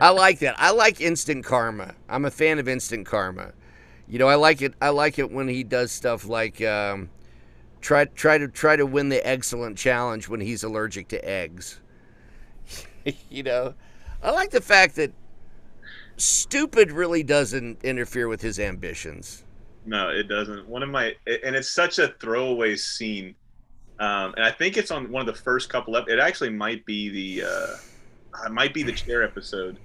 I like that. I like instant karma. I'm a fan of instant karma. You know, I like it. I like it when he does stuff like um, try try to try to win the Eggscellent challenge when he's allergic to eggs. you know, I like the fact that stupid really doesn't interfere with his ambitions. No, it doesn't. One of my and it's such a throwaway scene, um, and I think it's on one of the first couple of. It actually might be the, uh, it might be the chair episode,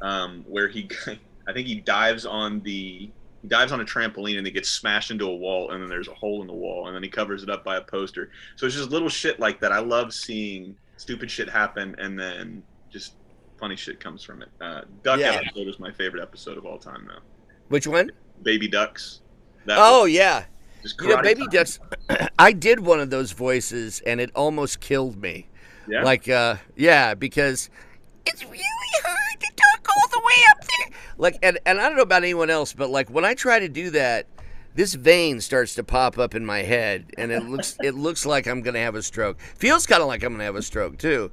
um, where he, I think he dives on the he dives on a trampoline and he gets smashed into a wall and then there's a hole in the wall and then he covers it up by a poster so it's just little shit like that i love seeing stupid shit happen and then just funny shit comes from it uh, duck Yeah. episode is my favorite episode of all time though Which one? baby ducks that Oh was yeah. just You know, Baby time. Ducks. I did one of those voices, and it almost killed me. yeah Like, uh, yeah, because it's really hard to talk all the way up there. Like, and, and I don't know about anyone else, but like when I try to do that, this vein starts to pop up in my head, and it looks it looks like I'm gonna have a stroke. Feels kind of like I'm gonna have a stroke too.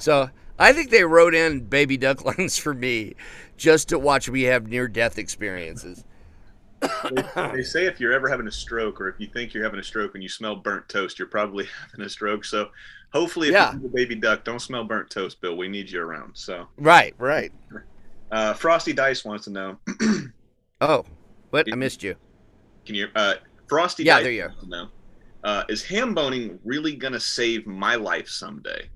So I think they wrote in baby duck lines for me just to watch me have near death experiences. they, they say if you're ever having a stroke or if you think you're having a stroke and you smell burnt toast you're probably having a stroke so hopefully if Yeah. you're a baby duck don't smell burnt toast bill we need you around so Right, right. uh, frosty dice wants to know Oh, what? I missed you. Can you, uh, Frosty? Yeah, Dice there you wants to know, Uh, is ham boning really gonna save my life someday?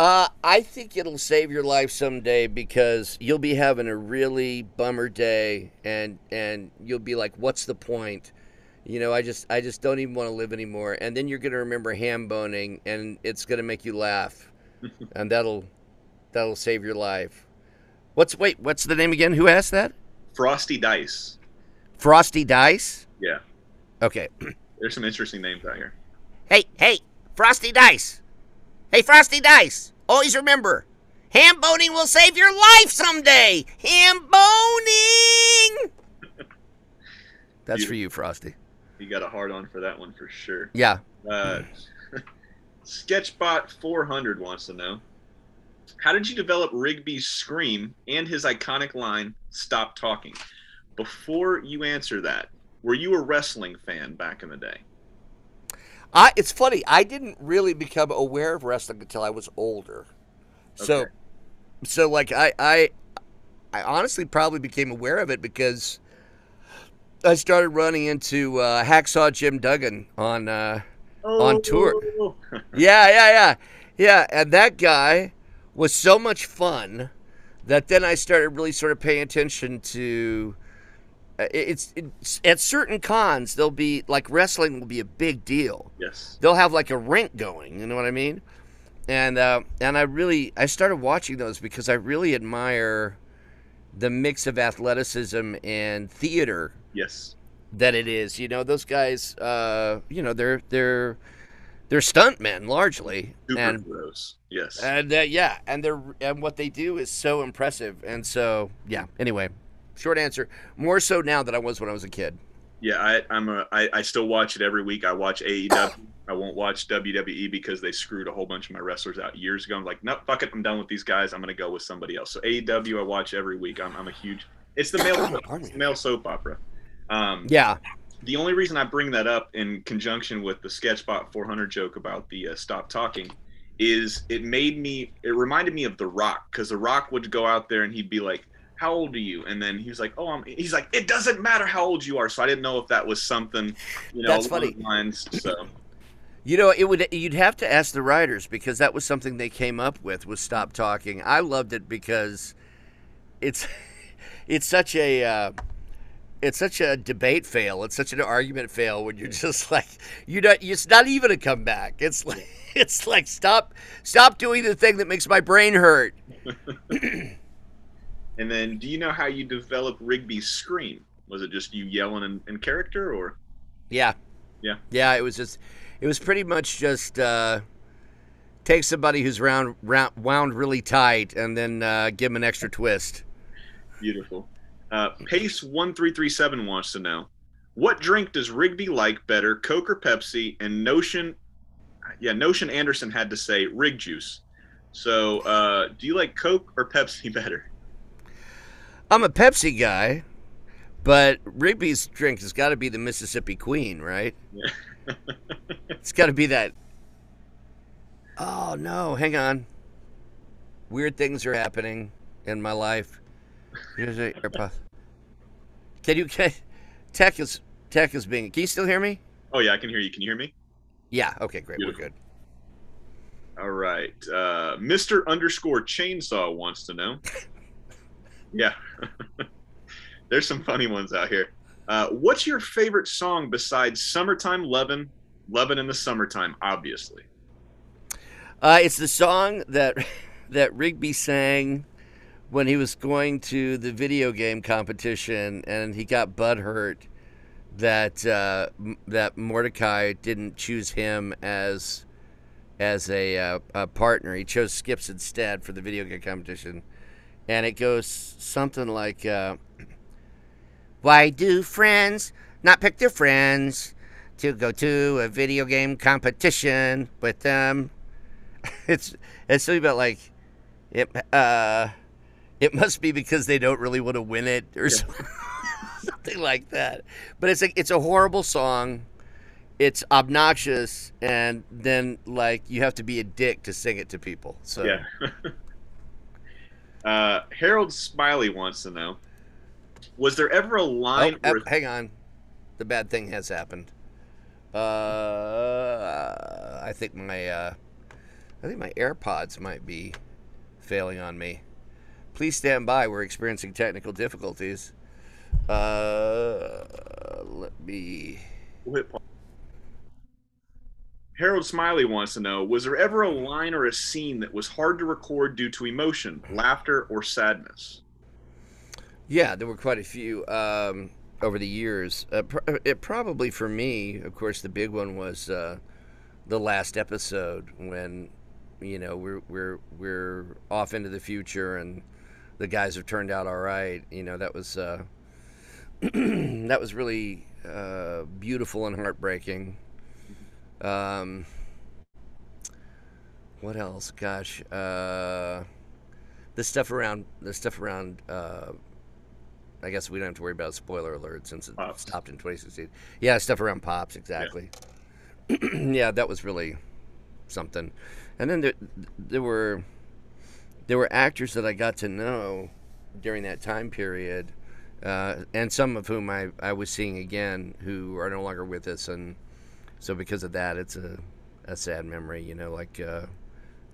Uh, I think it'll save your life someday because you'll be having a really bummer day, and and you'll be like, "What's the point?" You know, I just I just don't even want to live anymore. And then you're gonna remember ham boning, and it's gonna make you laugh, and that'll that'll save your life. What's wait? What's the name again? Who asked that? Frosty Dice. Frosty Dice. Yeah, Okay. there's some interesting names out here. Hey, hey, Frosty Dice. Hey, Frosty Dice. Always remember, ham boning will save your life someday. Ham boning. That's for you, Frosty. You got a hard on for that one for sure. Yeah. Uh, Sketchbot 400 wants to know, how did you develop Rigby's scream and his iconic line, "Stop talking"? Before you answer that, were you a wrestling fan back in the day? I, it's funny. I didn't really become aware of wrestling until I was older. So, Okay. so like I, I, I honestly probably became aware of it because I started running into uh, Hacksaw Jim Duggan on. Uh, On tour. Oh. Yeah, yeah, yeah. Yeah, and that guy was so much fun that then I started really sort of paying attention to it's, it's at certain cons they'll be like wrestling will be a big deal. yes. They'll have like a rink going, you know what I mean? And uh, and I really I started watching those because I really admire the mix of athleticism and theater Yes. that it is. You know, those guys, uh, you know, they're they're they're stuntmen largely, and Superheroes. Yes. and uh, yeah, and they're and what they do is so impressive. And so yeah. Anyway, short answer: more so now than I was when I was a kid. Yeah, I, I'm a. I, I still watch it every week. I watch AEW. I won't watch WWE because they screwed a whole bunch of my wrestlers out years ago. I'm like, no, fuck it. I'm done with these guys. I'm gonna go with somebody else. So AEW, I watch every week. I'm, I'm a huge. It's the male. It's the male soap opera. Um, Yeah, the only reason I bring that up in conjunction with the Sketchbot 400 joke about the uh, stop talking is it made me. It reminded me of The Rock because The Rock would go out there and he'd be like. How old are you? And then he was like, "Oh, I'm." He's like, "It doesn't matter how old you are." So I didn't know if that was something, you know, That's funny. lines. So you know, it would you'd have to ask the writers because that was something they came up with was stop talking. I loved it because it's it's such a. Uh, it's such a debate fail. It's such an argument fail when you're just like you not it's not even a comeback. It's like it's like stop stop doing the thing that makes my brain hurt. And then, do you know how you developed Rigby's scream? Was it just you yelling in, in character, or Yeah. Yeah. Yeah, it was just it was pretty much just uh take somebody who's round, round wound really tight and then uh give them an extra twist. Beautiful. Uh, Pace one three three seven wants to know what drink does Rigby like better, Coke or Pepsi? And Notion, yeah, Notion Anderson had to say Rig Juice. So, uh, do you like Coke or Pepsi better? I'm a Pepsi guy, but Rigby's drink has got to be the Mississippi Queen, right? Yeah. it's got to be that. Oh no, hang on. Weird things are happening in my life. Here's AirPod. Can you can tech is tech is being? Can you still hear me? Oh yeah, I can hear you. Can you hear me? Yeah. Okay. Great. Beautiful. We're good. All right. Uh, Mr. Underscore Chainsaw wants to know. Yeah. There's some funny ones out here. Uh, what's your favorite song besides Summertime Lovin'? Lovin' in the Summertime, obviously. Uh, it's the song that that Rigby sang when he was going to the video game competition, and he got butthurt that uh, that Mordecai didn't choose him as as a, uh, a partner. He chose Skips instead for the video game competition, and it goes something like, uh, "Why do friends not pick their friends to go to a video game competition with them?" it's it's something about like it uh it must be because they don't really want to win it or something, something like that but it's like it's a horrible song it's obnoxious and then like you have to be a dick to sing it to people so Yeah. uh, Harold Smiley wants to know Was there ever a oh, line uh, where. hang on the bad thing has happened uh i think my uh i think my airpods might be failing on me please stand by we're experiencing technical difficulties uh let me Wait, Paul. Harold Smiley wants to know Was there ever a line or a scene that was hard to record due to emotion, laughter, or sadness? Yeah, there were quite a few um, over the years. Uh, pr- it probably for me, of course, the big one was uh, the last episode when you know we're we're we're off into the future and the guys have turned out all right. You know that was uh, that was really uh, beautiful and heartbreaking. Um, what else? Gosh, uh, the stuff around the stuff around. Uh, I guess we don't have to worry about spoiler alert since it Pops. stopped in 2016. Yeah, stuff around pops exactly. Yeah, that was really something. And then there, there were there were actors that I got to know during that time period, uh, and some of whom I, I was seeing again who are no longer with us, and so because of that, it's a, a sad memory. You know, like uh,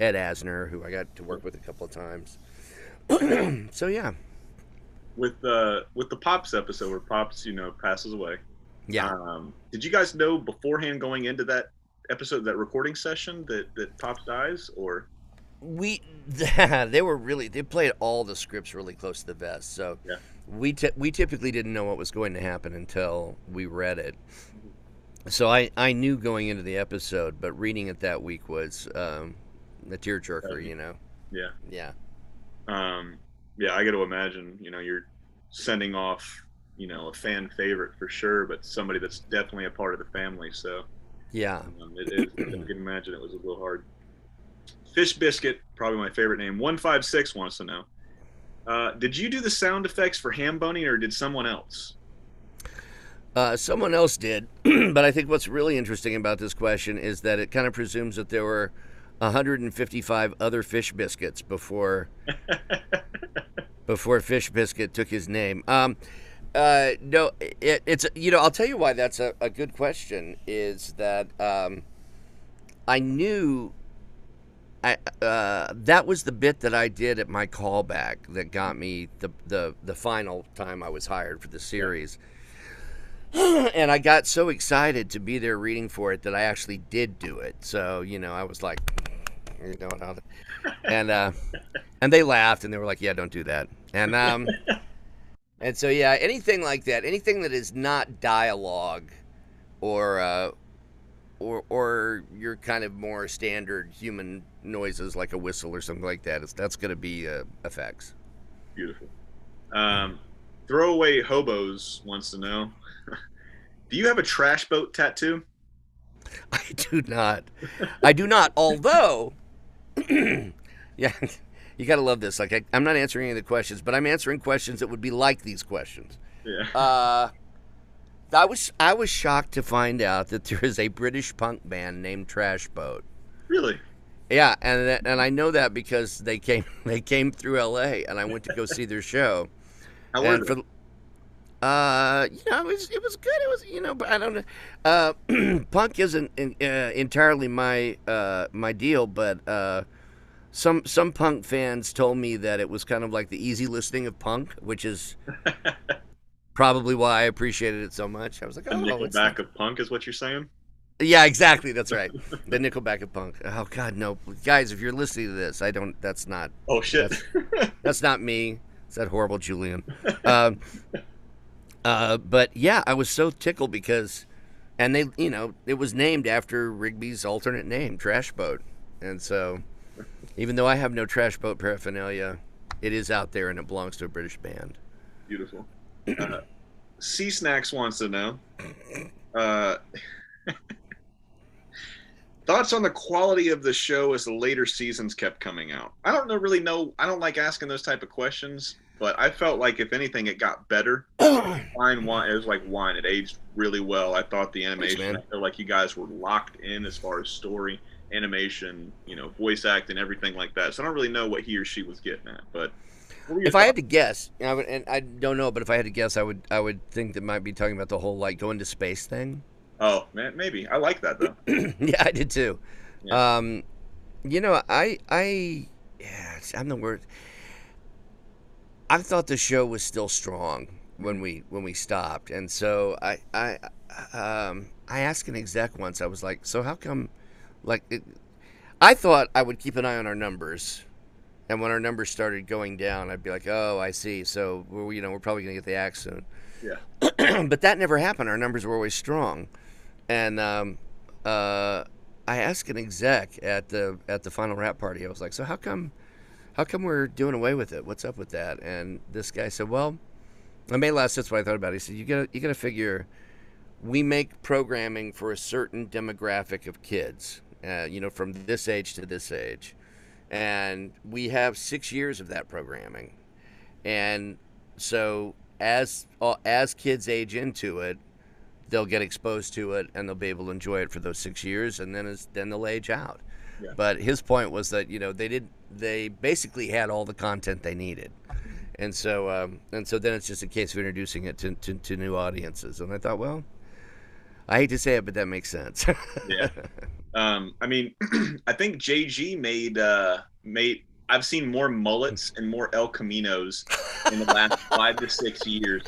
Ed Asner, who I got to work with a couple of times. so yeah, With uh, with the Pops episode where Pops, you know, passes away. yeah. Um, did you guys know beforehand going into that episode, that recording session, that that Pops dies, or we they were really they played all the scripts really close to the vest so Yeah. we t- we typically didn't know what was going to happen until we read it so I, I knew going into the episode but reading it that week was um, a tearjerker you know yeah, yeah um, yeah? I got to imagine, you know, you're sending off, you know, a fan favorite for sure, but somebody that's definitely a part of the family. So yeah um, it is. I can imagine it was a little hard. Fish Biscuit, probably my favorite name. One five six wants to know. Uh, did you do the sound effects for ham boning, or did someone else? Uh, someone else did, but I think what's really interesting about this question is that it kind of presumes that there were 155 other fish biscuits before before Fish Biscuit took his name. Um, uh, no, it, it's you know I'll tell you why that's a, a good question is that um, I knew I uh, that was the bit that I did at my callback that got me the the the final time I was hired for the series. and I got so excited to be there reading for it that I actually did do it. So you know, I was like, you know, the- and uh, and they laughed and they were like, "Yeah, don't do that." And um, and so yeah, anything like that, anything that is not dialogue, or uh, or or your kind of more standard human noises like a whistle or something like that. It's, that's going to be uh, effects. Beautiful. Um, throwaway hobos wants to know: Do you have a trash boat tattoo? I do not. I do not. Although, yeah, you gotta love this. Like I, I'm not answering any of the questions, but I'm answering questions that would be like these questions. Yeah. Uh, I was I was shocked to find out that there is a British punk band named Trash Boat. Really? Yeah, and that- and I know that because they came they came through L.A. and I went to go see their show. How and were for they? Uh you know it was it was good it was you know but i don't know uh punk isn't in, uh, entirely my uh my deal but uh some some punk fans told me that it was kind of like the easy listening of punk which is probably why i appreciated it so much i was like The oh it's Nickelback of punk is what you're saying? yeah exactly that's right the nickelback of punk oh god no guys if you're listening to this i don't that's not Oh shit! that's not me. It's that horrible Julian. Um, uh, but yeah, I was so tickled because, and they, you know, it was named after Rigby's alternate name, Trash Boat, and so, even though I have no Trash Boat paraphernalia, it is out there and it belongs to a British band. Beautiful. Uh, Snacks wants to know uh, thoughts on the quality of the show as the later seasons kept coming out. I don't know, really know. I don't like asking those type of questions, but I felt like if anything, it got better. Fine wine. It was like wine. It aged really well. I thought the animation. man. I feel like you guys were locked in as far as story, animation, you know, voice acting, everything like that. So I don't really know what he or she was getting at, but. If I had to guess, I would, and I don't know, but if I had to guess, I would, I would think that might be talking about the whole like going to space thing. oh man, maybe I like that though. yeah, I did too. Yeah. Um, you know, I, I, yeah, I'm the word. I thought the show was still strong when we when we stopped, and so I, I, um, I asked an exec once. I was like, so how come, like, it, I thought I would keep an eye on our numbers. And when our numbers started going down, I'd be like, "Oh, I see. So, we're, you know, we're probably gonna get the axe soon." Yeah. but that never happened. Our numbers were always strong, and um, uh, I asked an exec at the at the final rap party. I was like, "So how come, how come we're doing away with it? What's up with that?" And this guy said, "Well, I made last. That's what I thought about it." He said, "You got you got to figure, we make programming for a certain demographic of kids. Uh, you know, from this age to this age, and we have six years of that programming, and so." as uh, as kids age into it, they'll get exposed to it and they'll be able to enjoy it for those six years, and then then they'll age out. Yeah. But his point was that you know they did they basically had all the content they needed, and so um, and so then it's just a case of introducing it to, to, to new audiences. And I thought, well, I hate to say it, but that makes sense. yeah. Um, I mean, I think JG made uh, made. I've seen more mullets and more El Caminos in the last five to six years.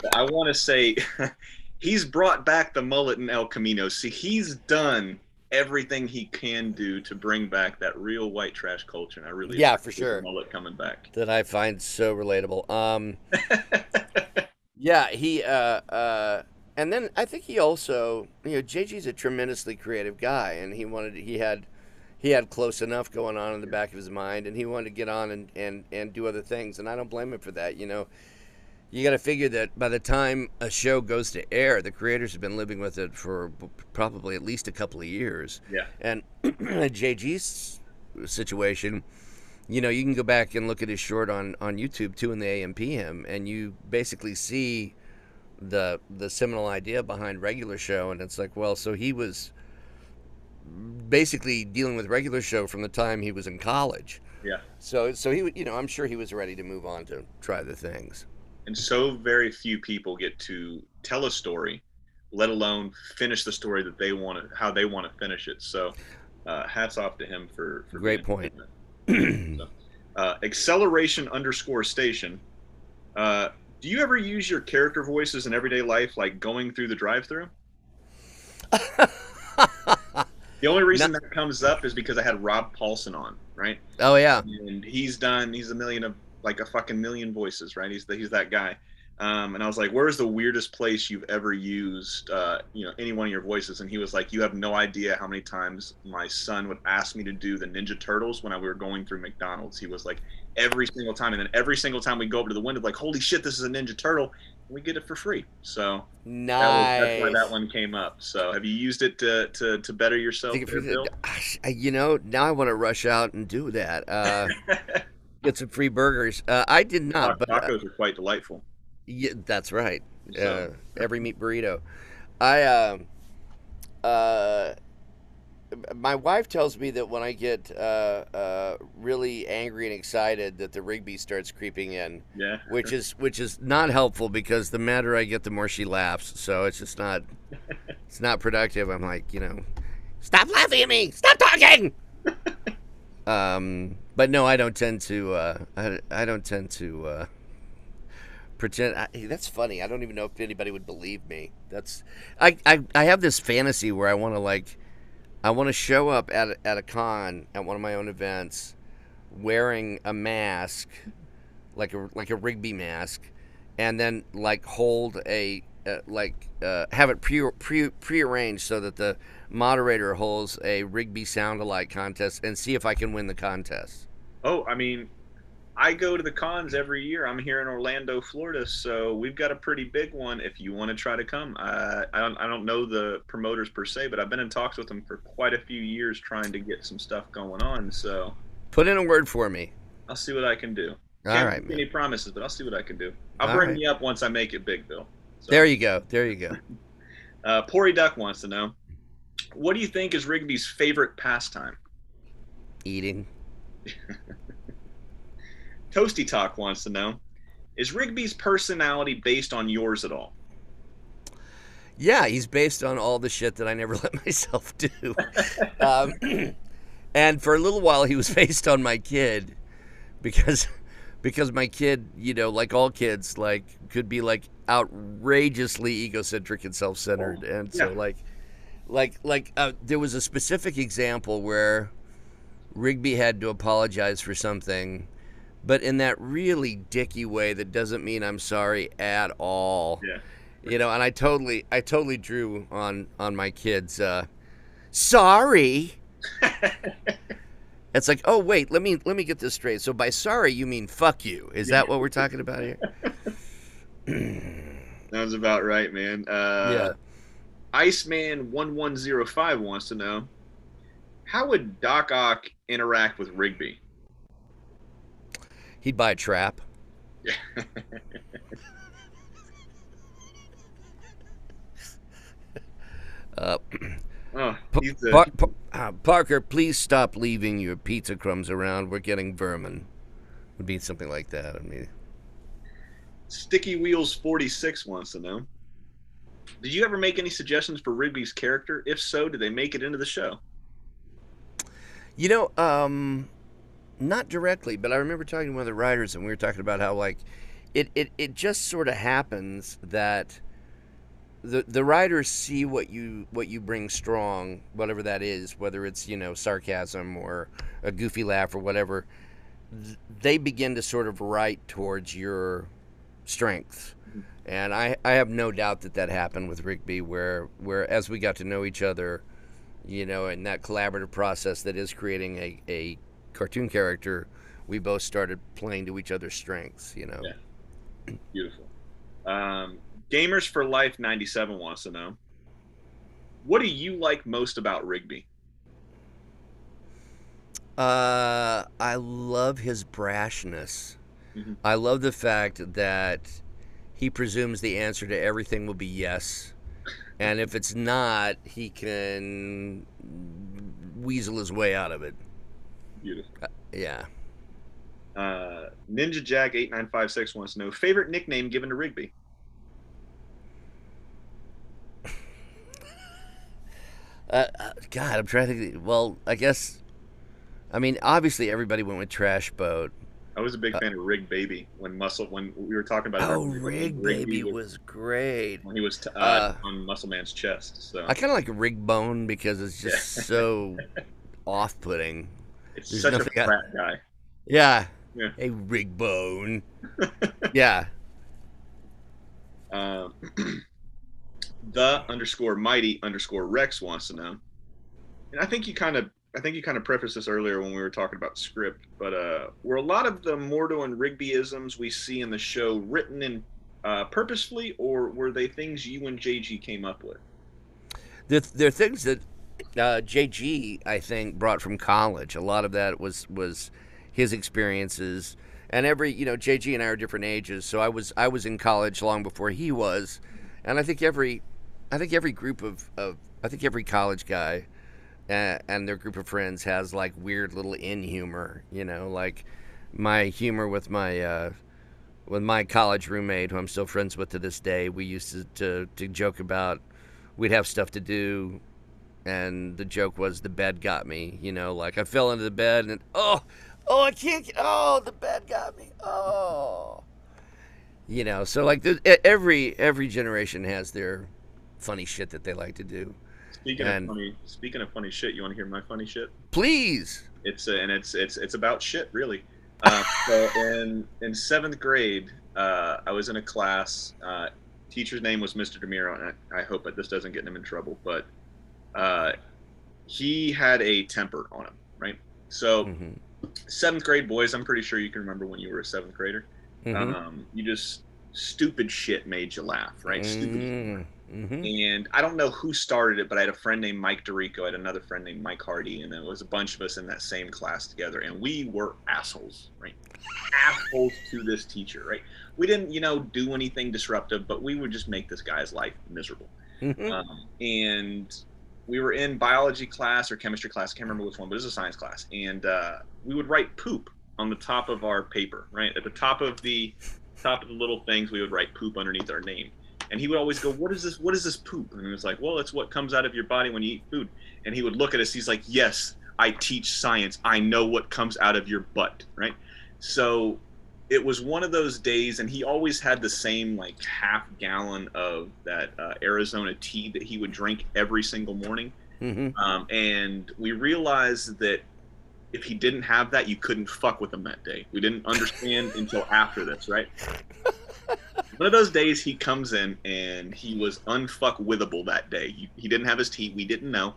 So I want to say he's brought back the mullet and El Camino. See, he's done everything he can do to bring back that real white trash culture, and I really Yeah, for sure. mullet coming back. that I find so relatable. Um, yeah, he, uh, uh, and then I think he also, you know, JG's a tremendously creative guy, and he wanted, he had, he had close enough going on in the back of his mind, and he wanted to get on and and and do other things, and I don't blame him for that. You know, you got to figure that by the time a show goes to air, the creators have been living with it for probably at least a couple of years. Yeah. And JG's situation, you know, you can go back and look at his short on on YouTube, 2 in the AM PM, and you basically see the the seminal idea behind regular show, and it's like, well, so he was basically dealing with regular show from the time he was in college. Yeah. So so he, would- you know, I'm sure he was ready to move on to try the things. And so very few people get to tell a story let alone finish the story that they want to how they want to finish it. So uh, hats off to him for, for Great point. So, uh, acceleration underscore station. Uh, do you ever use your character voices in everyday life like going through the drive-through the only reason that comes up is because i had Rob Paulsen on right? Oh yeah. and he's done he's a million of like a fucking million voices right he's the, he's that guy Um, and I was like, "Where's the weirdest place you've ever used, uh, you know, any one of your voices?" And he was like, "You have no idea how many times my son would ask me to do the Ninja Turtles when I, we were going through McDonald's. He was like, every single time, and then every single time we go over to the window, like, "Holy shit, this is a Ninja Turtle!" And we get it for free. So Nice. that was, that's why that one came up. So have you used it to to, to better yourself? There, you-? You know, now I want to rush out and do that. Uh, get some free burgers. Uh, I did not, but uh, Tacos are quite delightful. yeah, that's right. So- Uh, every meat burrito. I um uh, my wife tells me that when I get uh, uh, really angry and excited, that the Rigby starts creeping in, Yeah. which is which is not helpful because the madder I get, the more she laughs. So it's just not it's not productive. I'm like, you know, stop laughing at me, stop talking. um, but no, I don't tend to. Uh, I, I don't tend to. Uh, pretend I, that's funny i don't even know if anybody would believe me that's i i, I have this fantasy where i want to like i want to show up at at a con at one of my own events wearing a mask like a like a rigby mask and then like hold a uh, like uh, have it pre pre prearranged so that the moderator holds a rigby sound alike contest and see if i can win the contest Oh, I mean, I go to the cons every year. I'm here in Orlando, Florida, so we've got a pretty big one. If you want to try to come, uh, I don't I don't know the promoters per se, but I've been in talks with them for quite a few years trying to get some stuff going on. So put in a word for me I'll see what I can do. all Can't right any promises, but I'll see what I can do. I'll All bring right. you up once I make it big, Bill. So, there you go there you go uh, Pori Duck wants to know, what do you think is Rigby's favorite pastime? eating Toasty Talk wants to know, is Rigby's personality based on yours at all? Yeah, he's based on all the shit that I never let myself do. um, and for a little while, he was based on my kid, because because my kid, you know, like all kids, like could be like outrageously egocentric and self-centered, and so Yeah. like, like like uh, there was a specific example where Rigby had to apologize for something. But in that really dicky way that doesn't mean I'm sorry at all Yeah. you know and i totally i totally drew on on my kids uh sorry it's like oh wait let me let me get this straight so by sorry you mean fuck you is that what we're talking about here Sounds about right, man. Uh, yeah Iceman one one zero five wants to know, how would Doc Ock interact with Rigby? he'd buy a trap uh, Oh, a, Par- Par- uh, Parker, please stop leaving your pizza crumbs around. We're getting vermin. Would be something like that. I mean, Sticky Wheels forty six wants to know. Did you ever make any suggestions for Rigby's character? If so, did they make it into the show? You know, um, not directly, but I remember talking to one of the writers, and we were talking about how like it it, it just sort of happens that the the writers see what you what you bring strong, whatever that is, whether it's you know sarcasm or a goofy laugh or whatever. They begin to sort of write towards your strengths. And I, I have no doubt that that happened with Rigby, where, where as we got to know each other, you know, in that collaborative process that is creating a, a cartoon character, we both started playing to each other's strengths, you know. Yeah. Beautiful. Um, Gamers for Life 97 wants to know What do you like most about Rigby? Uh, I love his brashness. Mhm. I love the fact that he presumes the answer to everything will be yes. And if it's not, he can weasel his way out of it. Beautiful. Yeah. Uh, Ninja Jack 8956 wants to know Favorite nickname given to Rigby? Uh, uh, God, I'm trying to think. Well, I guess. I mean, obviously, everybody went with Trash Boat. I was a big fan of Rig Baby when Muscle when we were talking about Oh, when Rig Baby was- was great. when he was t- uh, Uh, on Muscle Man's chest. So I kind of like Rig Bone because it's just Yeah. so off-putting. it's there's such a I- guy. Yeah. Yeah. A Rig Bone. yeah. Um, the underscore mighty underscore Rex wants to know, and I think you kind of I think you kind of prefaced this earlier when we were talking about script, but uh, were a lot of the Mordo and Rigbyisms we see in the show written in uh, purposefully, or were they things you and JG came up with? They're, they're things that uh, JG, I think, brought from college. A lot of that was was his experiences, and every you know, JG and I are different ages, so I was I was in college long before he was, and I think every I think every group of, of I think every college guy and their group of friends has like weird little in humor, you know, like my humor with my uh, with my college roommate, who I'm still friends with to this day. We used to, to, to joke about we'd have stuff to do, and the joke was the bed got me, you know, like I fell into the bed and oh, oh I can't, get, oh the bed got me, oh, you know, so like the, every every generation has their funny shit that they like to do. Speaking and, of funny, speaking of funny shit, you want to hear my funny shit? Please. It's uh, and it's it's it's about shit, really. Uh, so in in seventh grade, uh, I was in a class. Uh, teacher's name was Mr. Demiro, and I, I, hope that this doesn't get him in trouble, but uh, he had a temper on him, right? So mm-hmm. seventh grade boys, I'm pretty sure you can remember when you were a seventh grader. Mm-hmm. Um, you just stupid shit made you laugh, right? Stupid. Mm-hmm. Mm-hmm. And I don't know who started it, but I had a friend named Mike DeRico. I had another friend named Mike Hardy, and there was a bunch of us in that same class together. And we were assholes, right? assholes to this teacher, right? We didn't, you know, do anything disruptive, but we would just make this guy's life miserable. Mm-hmm. Um, and we were in biology class or chemistry class. I can't remember which one, but it was a science class. And uh, we would write poop on the top of our paper, right? At the top of the top of the little things, we would write poop underneath our name and he would always go, "What is this? What is this poop?" And he was like, "Well, it's what comes out of your body when you eat food." And he would look at us. He's like, "Yes, I teach science. I know what comes out of your butt." Right. So it was one of those days, and he always had the same like half gallon of that uh, Arizona tea that he would drink every single morning. Mm-hmm. Um, and we realized that if he didn't have that, you couldn't fuck with him that day. We didn't understand until after this, right? one of those days he comes in and he was unfuckwithable that day. He, he didn't have his tea. We didn't know.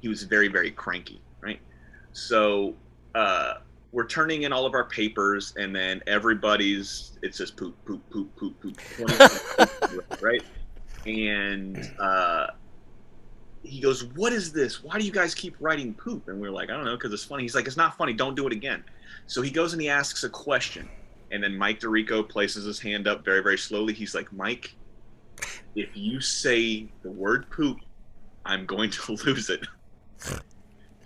He was very, very cranky, right? So uh, we're turning in all of our papers, and then everybody's it says poop, poop, poop, poop, poop, right? And uh, he goes, "What is this? Why do you guys keep writing poop?" And we're like, "I don't know, because it's funny." He's like, "It's not funny. Don't do it again." So he goes and he asks a question and then Mike DeRico places his hand up very, very slowly. He's like, Mike, if you say the word poop, I'm going to lose it. so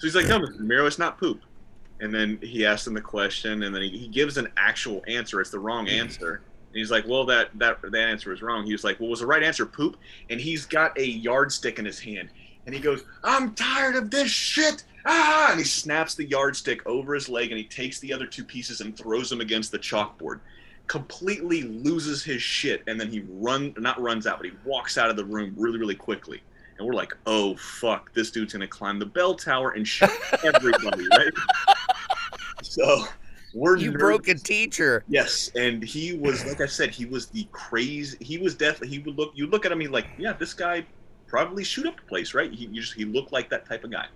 he's like, no, Mr. Miro, it's not poop. And then he asks him the question, and then he, he gives an actual answer. It's the wrong mm. answer. And he's like, well, that, that, that answer was wrong. He was like, well, was the right answer poop? And he's got a yardstick in his hand. And he goes, I'm tired of this shit ah, and he snaps the yardstick over his leg and he takes the other two pieces and throws them against the chalkboard. Completely loses his shit and then he run not runs out, but he walks out of the room really, really quickly. And we're like, oh fuck, this dude's gonna climb the bell tower and shoot everybody, right? So we're you nervous. broke a teacher. Yes, and he was like I said, he was the crazy. He was definitely. He would look. You look at him, he like, yeah, this guy probably shoot up the place, right? He just he looked like that type of guy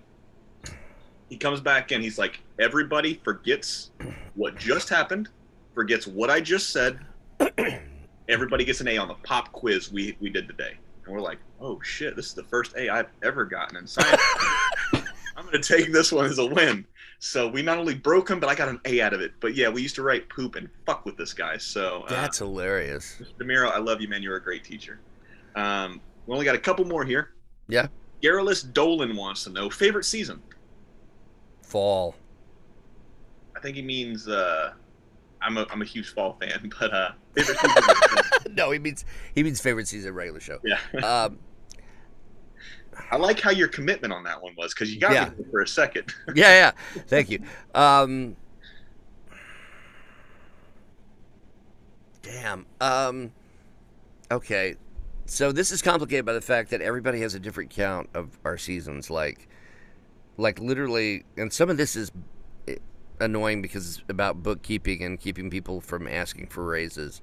he comes back in. He's like, everybody forgets what just happened, forgets what I just said. everybody gets an A on the pop quiz we we did today, and we're like, oh shit, this is the first A I've ever gotten in science. I'm gonna take this one as a win. So we not only broke him, but I got an A out of it. But yeah, we used to write poop and fuck with this guy. So uh, that's hilarious. Demiro, I love you, man. You're a great teacher. Um, we only got a couple more here. Yeah. Garrulus Dolan wants to know favorite season fall. I think he means uh, I'm a I'm a huge fall fan, but uh, no, he means he means favorite season regular show. Yeah. Um, I like how your commitment on that one was because you got yeah. me for a second. yeah, yeah. Thank you. Um, damn. Um, okay. So this is complicated by the fact that everybody has a different count of our seasons. Like, like literally, and some of this is eh, annoying because it's about bookkeeping and keeping people from asking for raises.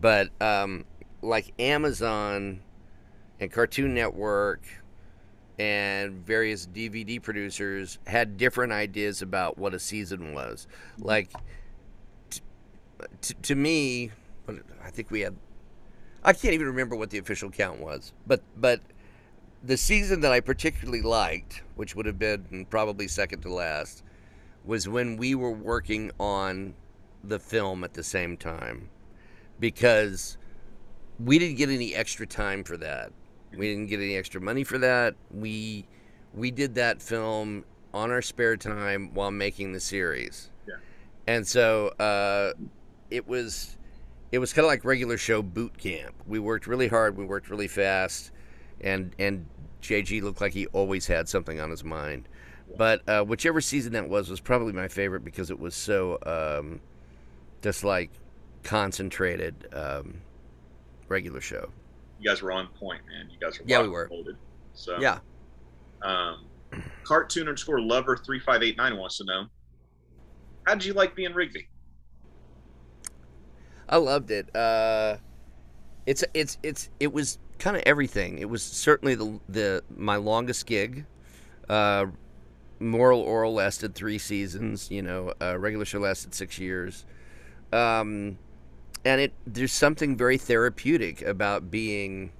But um, like Amazon and Cartoon Network and various DVD producers had different ideas about what a season was. Like, t- t- to me, I think we had. I can't even remember what the official count was, but but the season that I particularly liked, which would have been probably second to last, was when we were working on the film at the same time, because we didn't get any extra time for that. We didn't get any extra money for that. We we did that film on our spare time while making the series. Yeah. And so uh, it was it was kind of like regular show boot camp. We worked really hard. We worked really fast, and and JG looked like he always had something on his mind. But uh, whichever season that was was probably my favorite because it was so um, just like concentrated um, regular show. You guys were on point, man. You guys were Yeah, we were. So Yeah. Um, cartoon underscore lover three five eight nine wants to know, how did you like being Rigby? I loved it. Uh, it's it's it's it was kind of everything. It was certainly the the my longest gig. Uh, Moral Orel lasted three seasons. You know, uh, regular show lasted six years. Um, and it there's something very therapeutic about being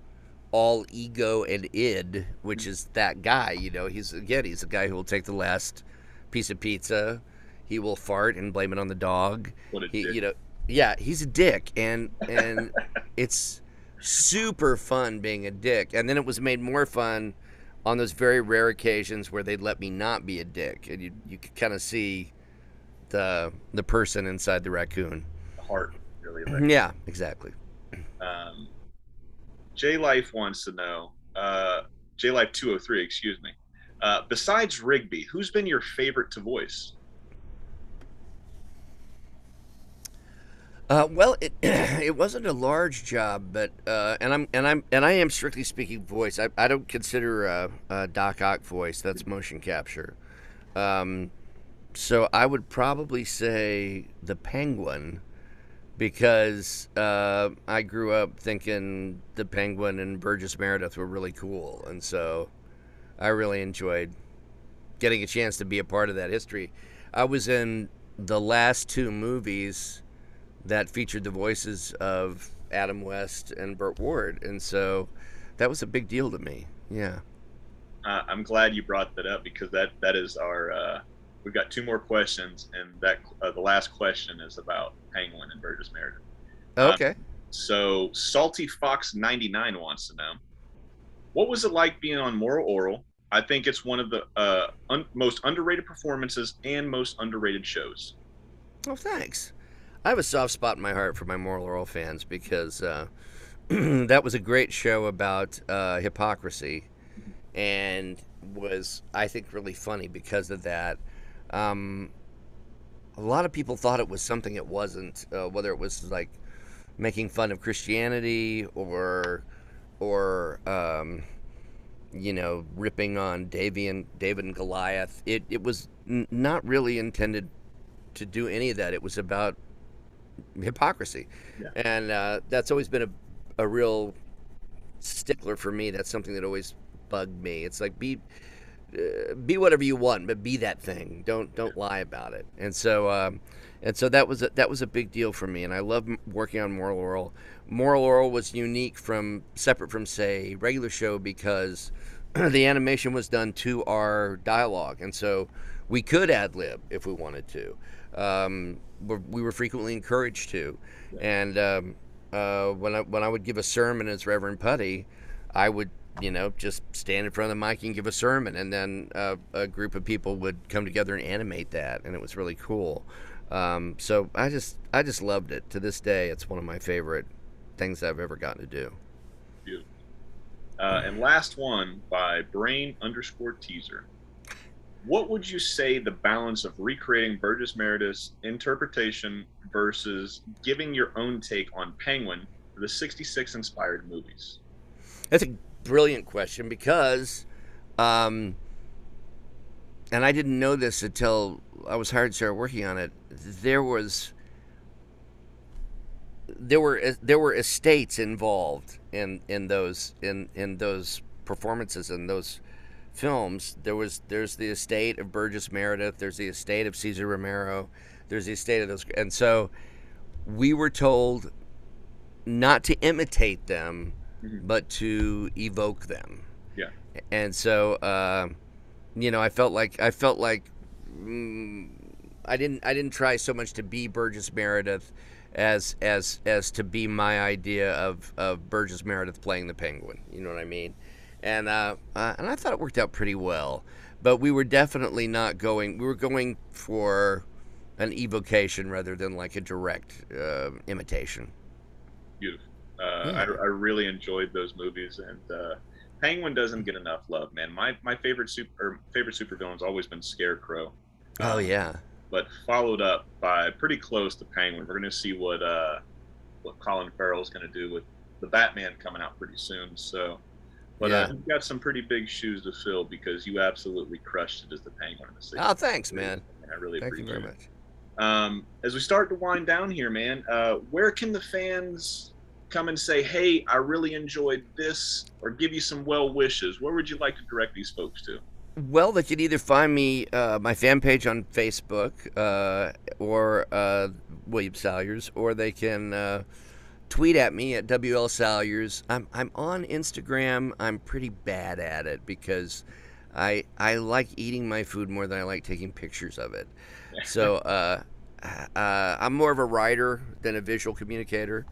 all ego and id, which is that guy. You know, he's again he's the guy who will take the last piece of pizza. He will fart and blame it on the dog What a he, dick. you know yeah he's a dick and and it's super fun being a dick and then it was made more fun on those very rare occasions where they'd let me not be a dick and you you could kind of see the the person inside the raccoon the heart really. Like, yeah exactly um, J Life wants to know, uh, J Life two hundred three, excuse me. Uh, besides Rigby, who's been your favorite to voice? Uh, well, it it wasn't a large job, but uh, and I'm and I'm and I am strictly speaking voice. I, I don't consider uh, uh, Doc Ock voice. That's motion capture. Um, so I would probably say the Penguin, because uh, I grew up thinking the Penguin and Burgess Meredith were really cool, and so I really enjoyed getting a chance to be a part of that history. I was in the last two movies that featured the voices of Adam West and Burt Ward, and so that was a big deal to me. Yeah. Uh, I'm glad you brought that up because that that is our. Uh, we've got two more questions, and that uh, the last question is about Penguin and Burgess Meredith. Okay. So Salty Fox 99 wants to know, what was it like being on Moral Orel? I think it's one of the uh, un- most underrated performances and most underrated shows. Oh, thanks. I have a soft spot in my heart for my Moral Orel fans because uh, that was a great show about uh, hypocrisy and was, I think, really funny because of that. Um, a lot of people thought it was something it wasn't, uh, whether it was like making fun of Christianity or, or um, you know, ripping on David, David and Goliath. It, it was n- not really intended to do any of that. It was about hypocrisy, Yeah. and uh, that's always been a, a real stickler for me. That's something that always bugged me. It's like be uh, be whatever you want, but be that thing. Don't don't lie about it. And so um, and so that was a, that was a big deal for me. And I love working on Moral Orel. Moral Orel was unique from separate from say regular show because the animation was done to our dialogue, and so we could ad lib if we wanted to. Um, we- we were frequently encouraged to, and um, uh, when I when I would give a sermon as Reverend Putty, I would you know just stand in front of the mic and give a sermon, and then uh, a group of people would come together and animate that, and it was really cool. Um, so I just I just loved it. To this day, it's one of my favorite things I've ever gotten to do. Uh, and last one by Brain underscore Teaser. What would you say the balance of recreating Burgess Meredith's interpretation versus giving your own take on Penguin the 66 inspired movies? That's a brilliant question because, um, and I didn't know this until I was hired to start working on it. There was there were there were estates involved in in those in in those performances in those films. There was there's the estate of Burgess Meredith. There's the estate of Cesar Romero. There's the estate of those, and so we were told not to imitate them, Mhm. but to evoke them. Yeah. And so, uh, you know, I felt like I felt like mm, I didn't I didn't try so much to be Burgess Meredith as as as to be my idea of of Burgess Meredith playing the Penguin. You know what I mean? And uh, uh, and I thought it worked out pretty well. But we were definitely not going. We were going for an evocation rather than like a direct uh, imitation. Beautiful. Uh, Yeah. I, I really enjoyed those movies, and uh, Penguin doesn't get enough love, man. My my favorite super or favorite supervillain's always been Scarecrow. Oh Um, yeah. but followed up by pretty close to Penguin. We're going to see what uh, what Colin Farrell's going to do with the Batman coming out pretty soon. So, but Yeah. uh, you've got some pretty big shoes to fill because you absolutely crushed it as the Penguin in the '60s. Oh, thanks, man. I really Thank you appreciate very it. much. Um, as we start to wind down here, man, uh, where can the fans come and say, "Hey, I really enjoyed this," or give you some well wishes? Where would you like to direct these folks to? Well, they could either find me uh, my fan page on Facebook uh, or uh, William Salyers, or they can uh, tweet at me at WL Salyers. I'm I'm on Instagram. I'm pretty bad at it because I I like eating my food more than I like taking pictures of it. So uh, uh, I'm more of a writer than a visual communicator.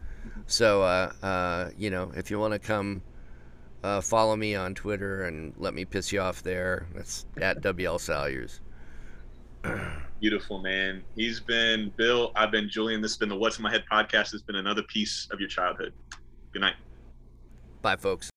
So uh, uh, you know, if you want to come uh, follow me on Twitter and let me piss you off there. That's at WL Salyers. Beautiful man. He's been Bill. I've been Julian. This has been the What's in My Head podcast. It's been another piece of your childhood. Good night. Bye, folks.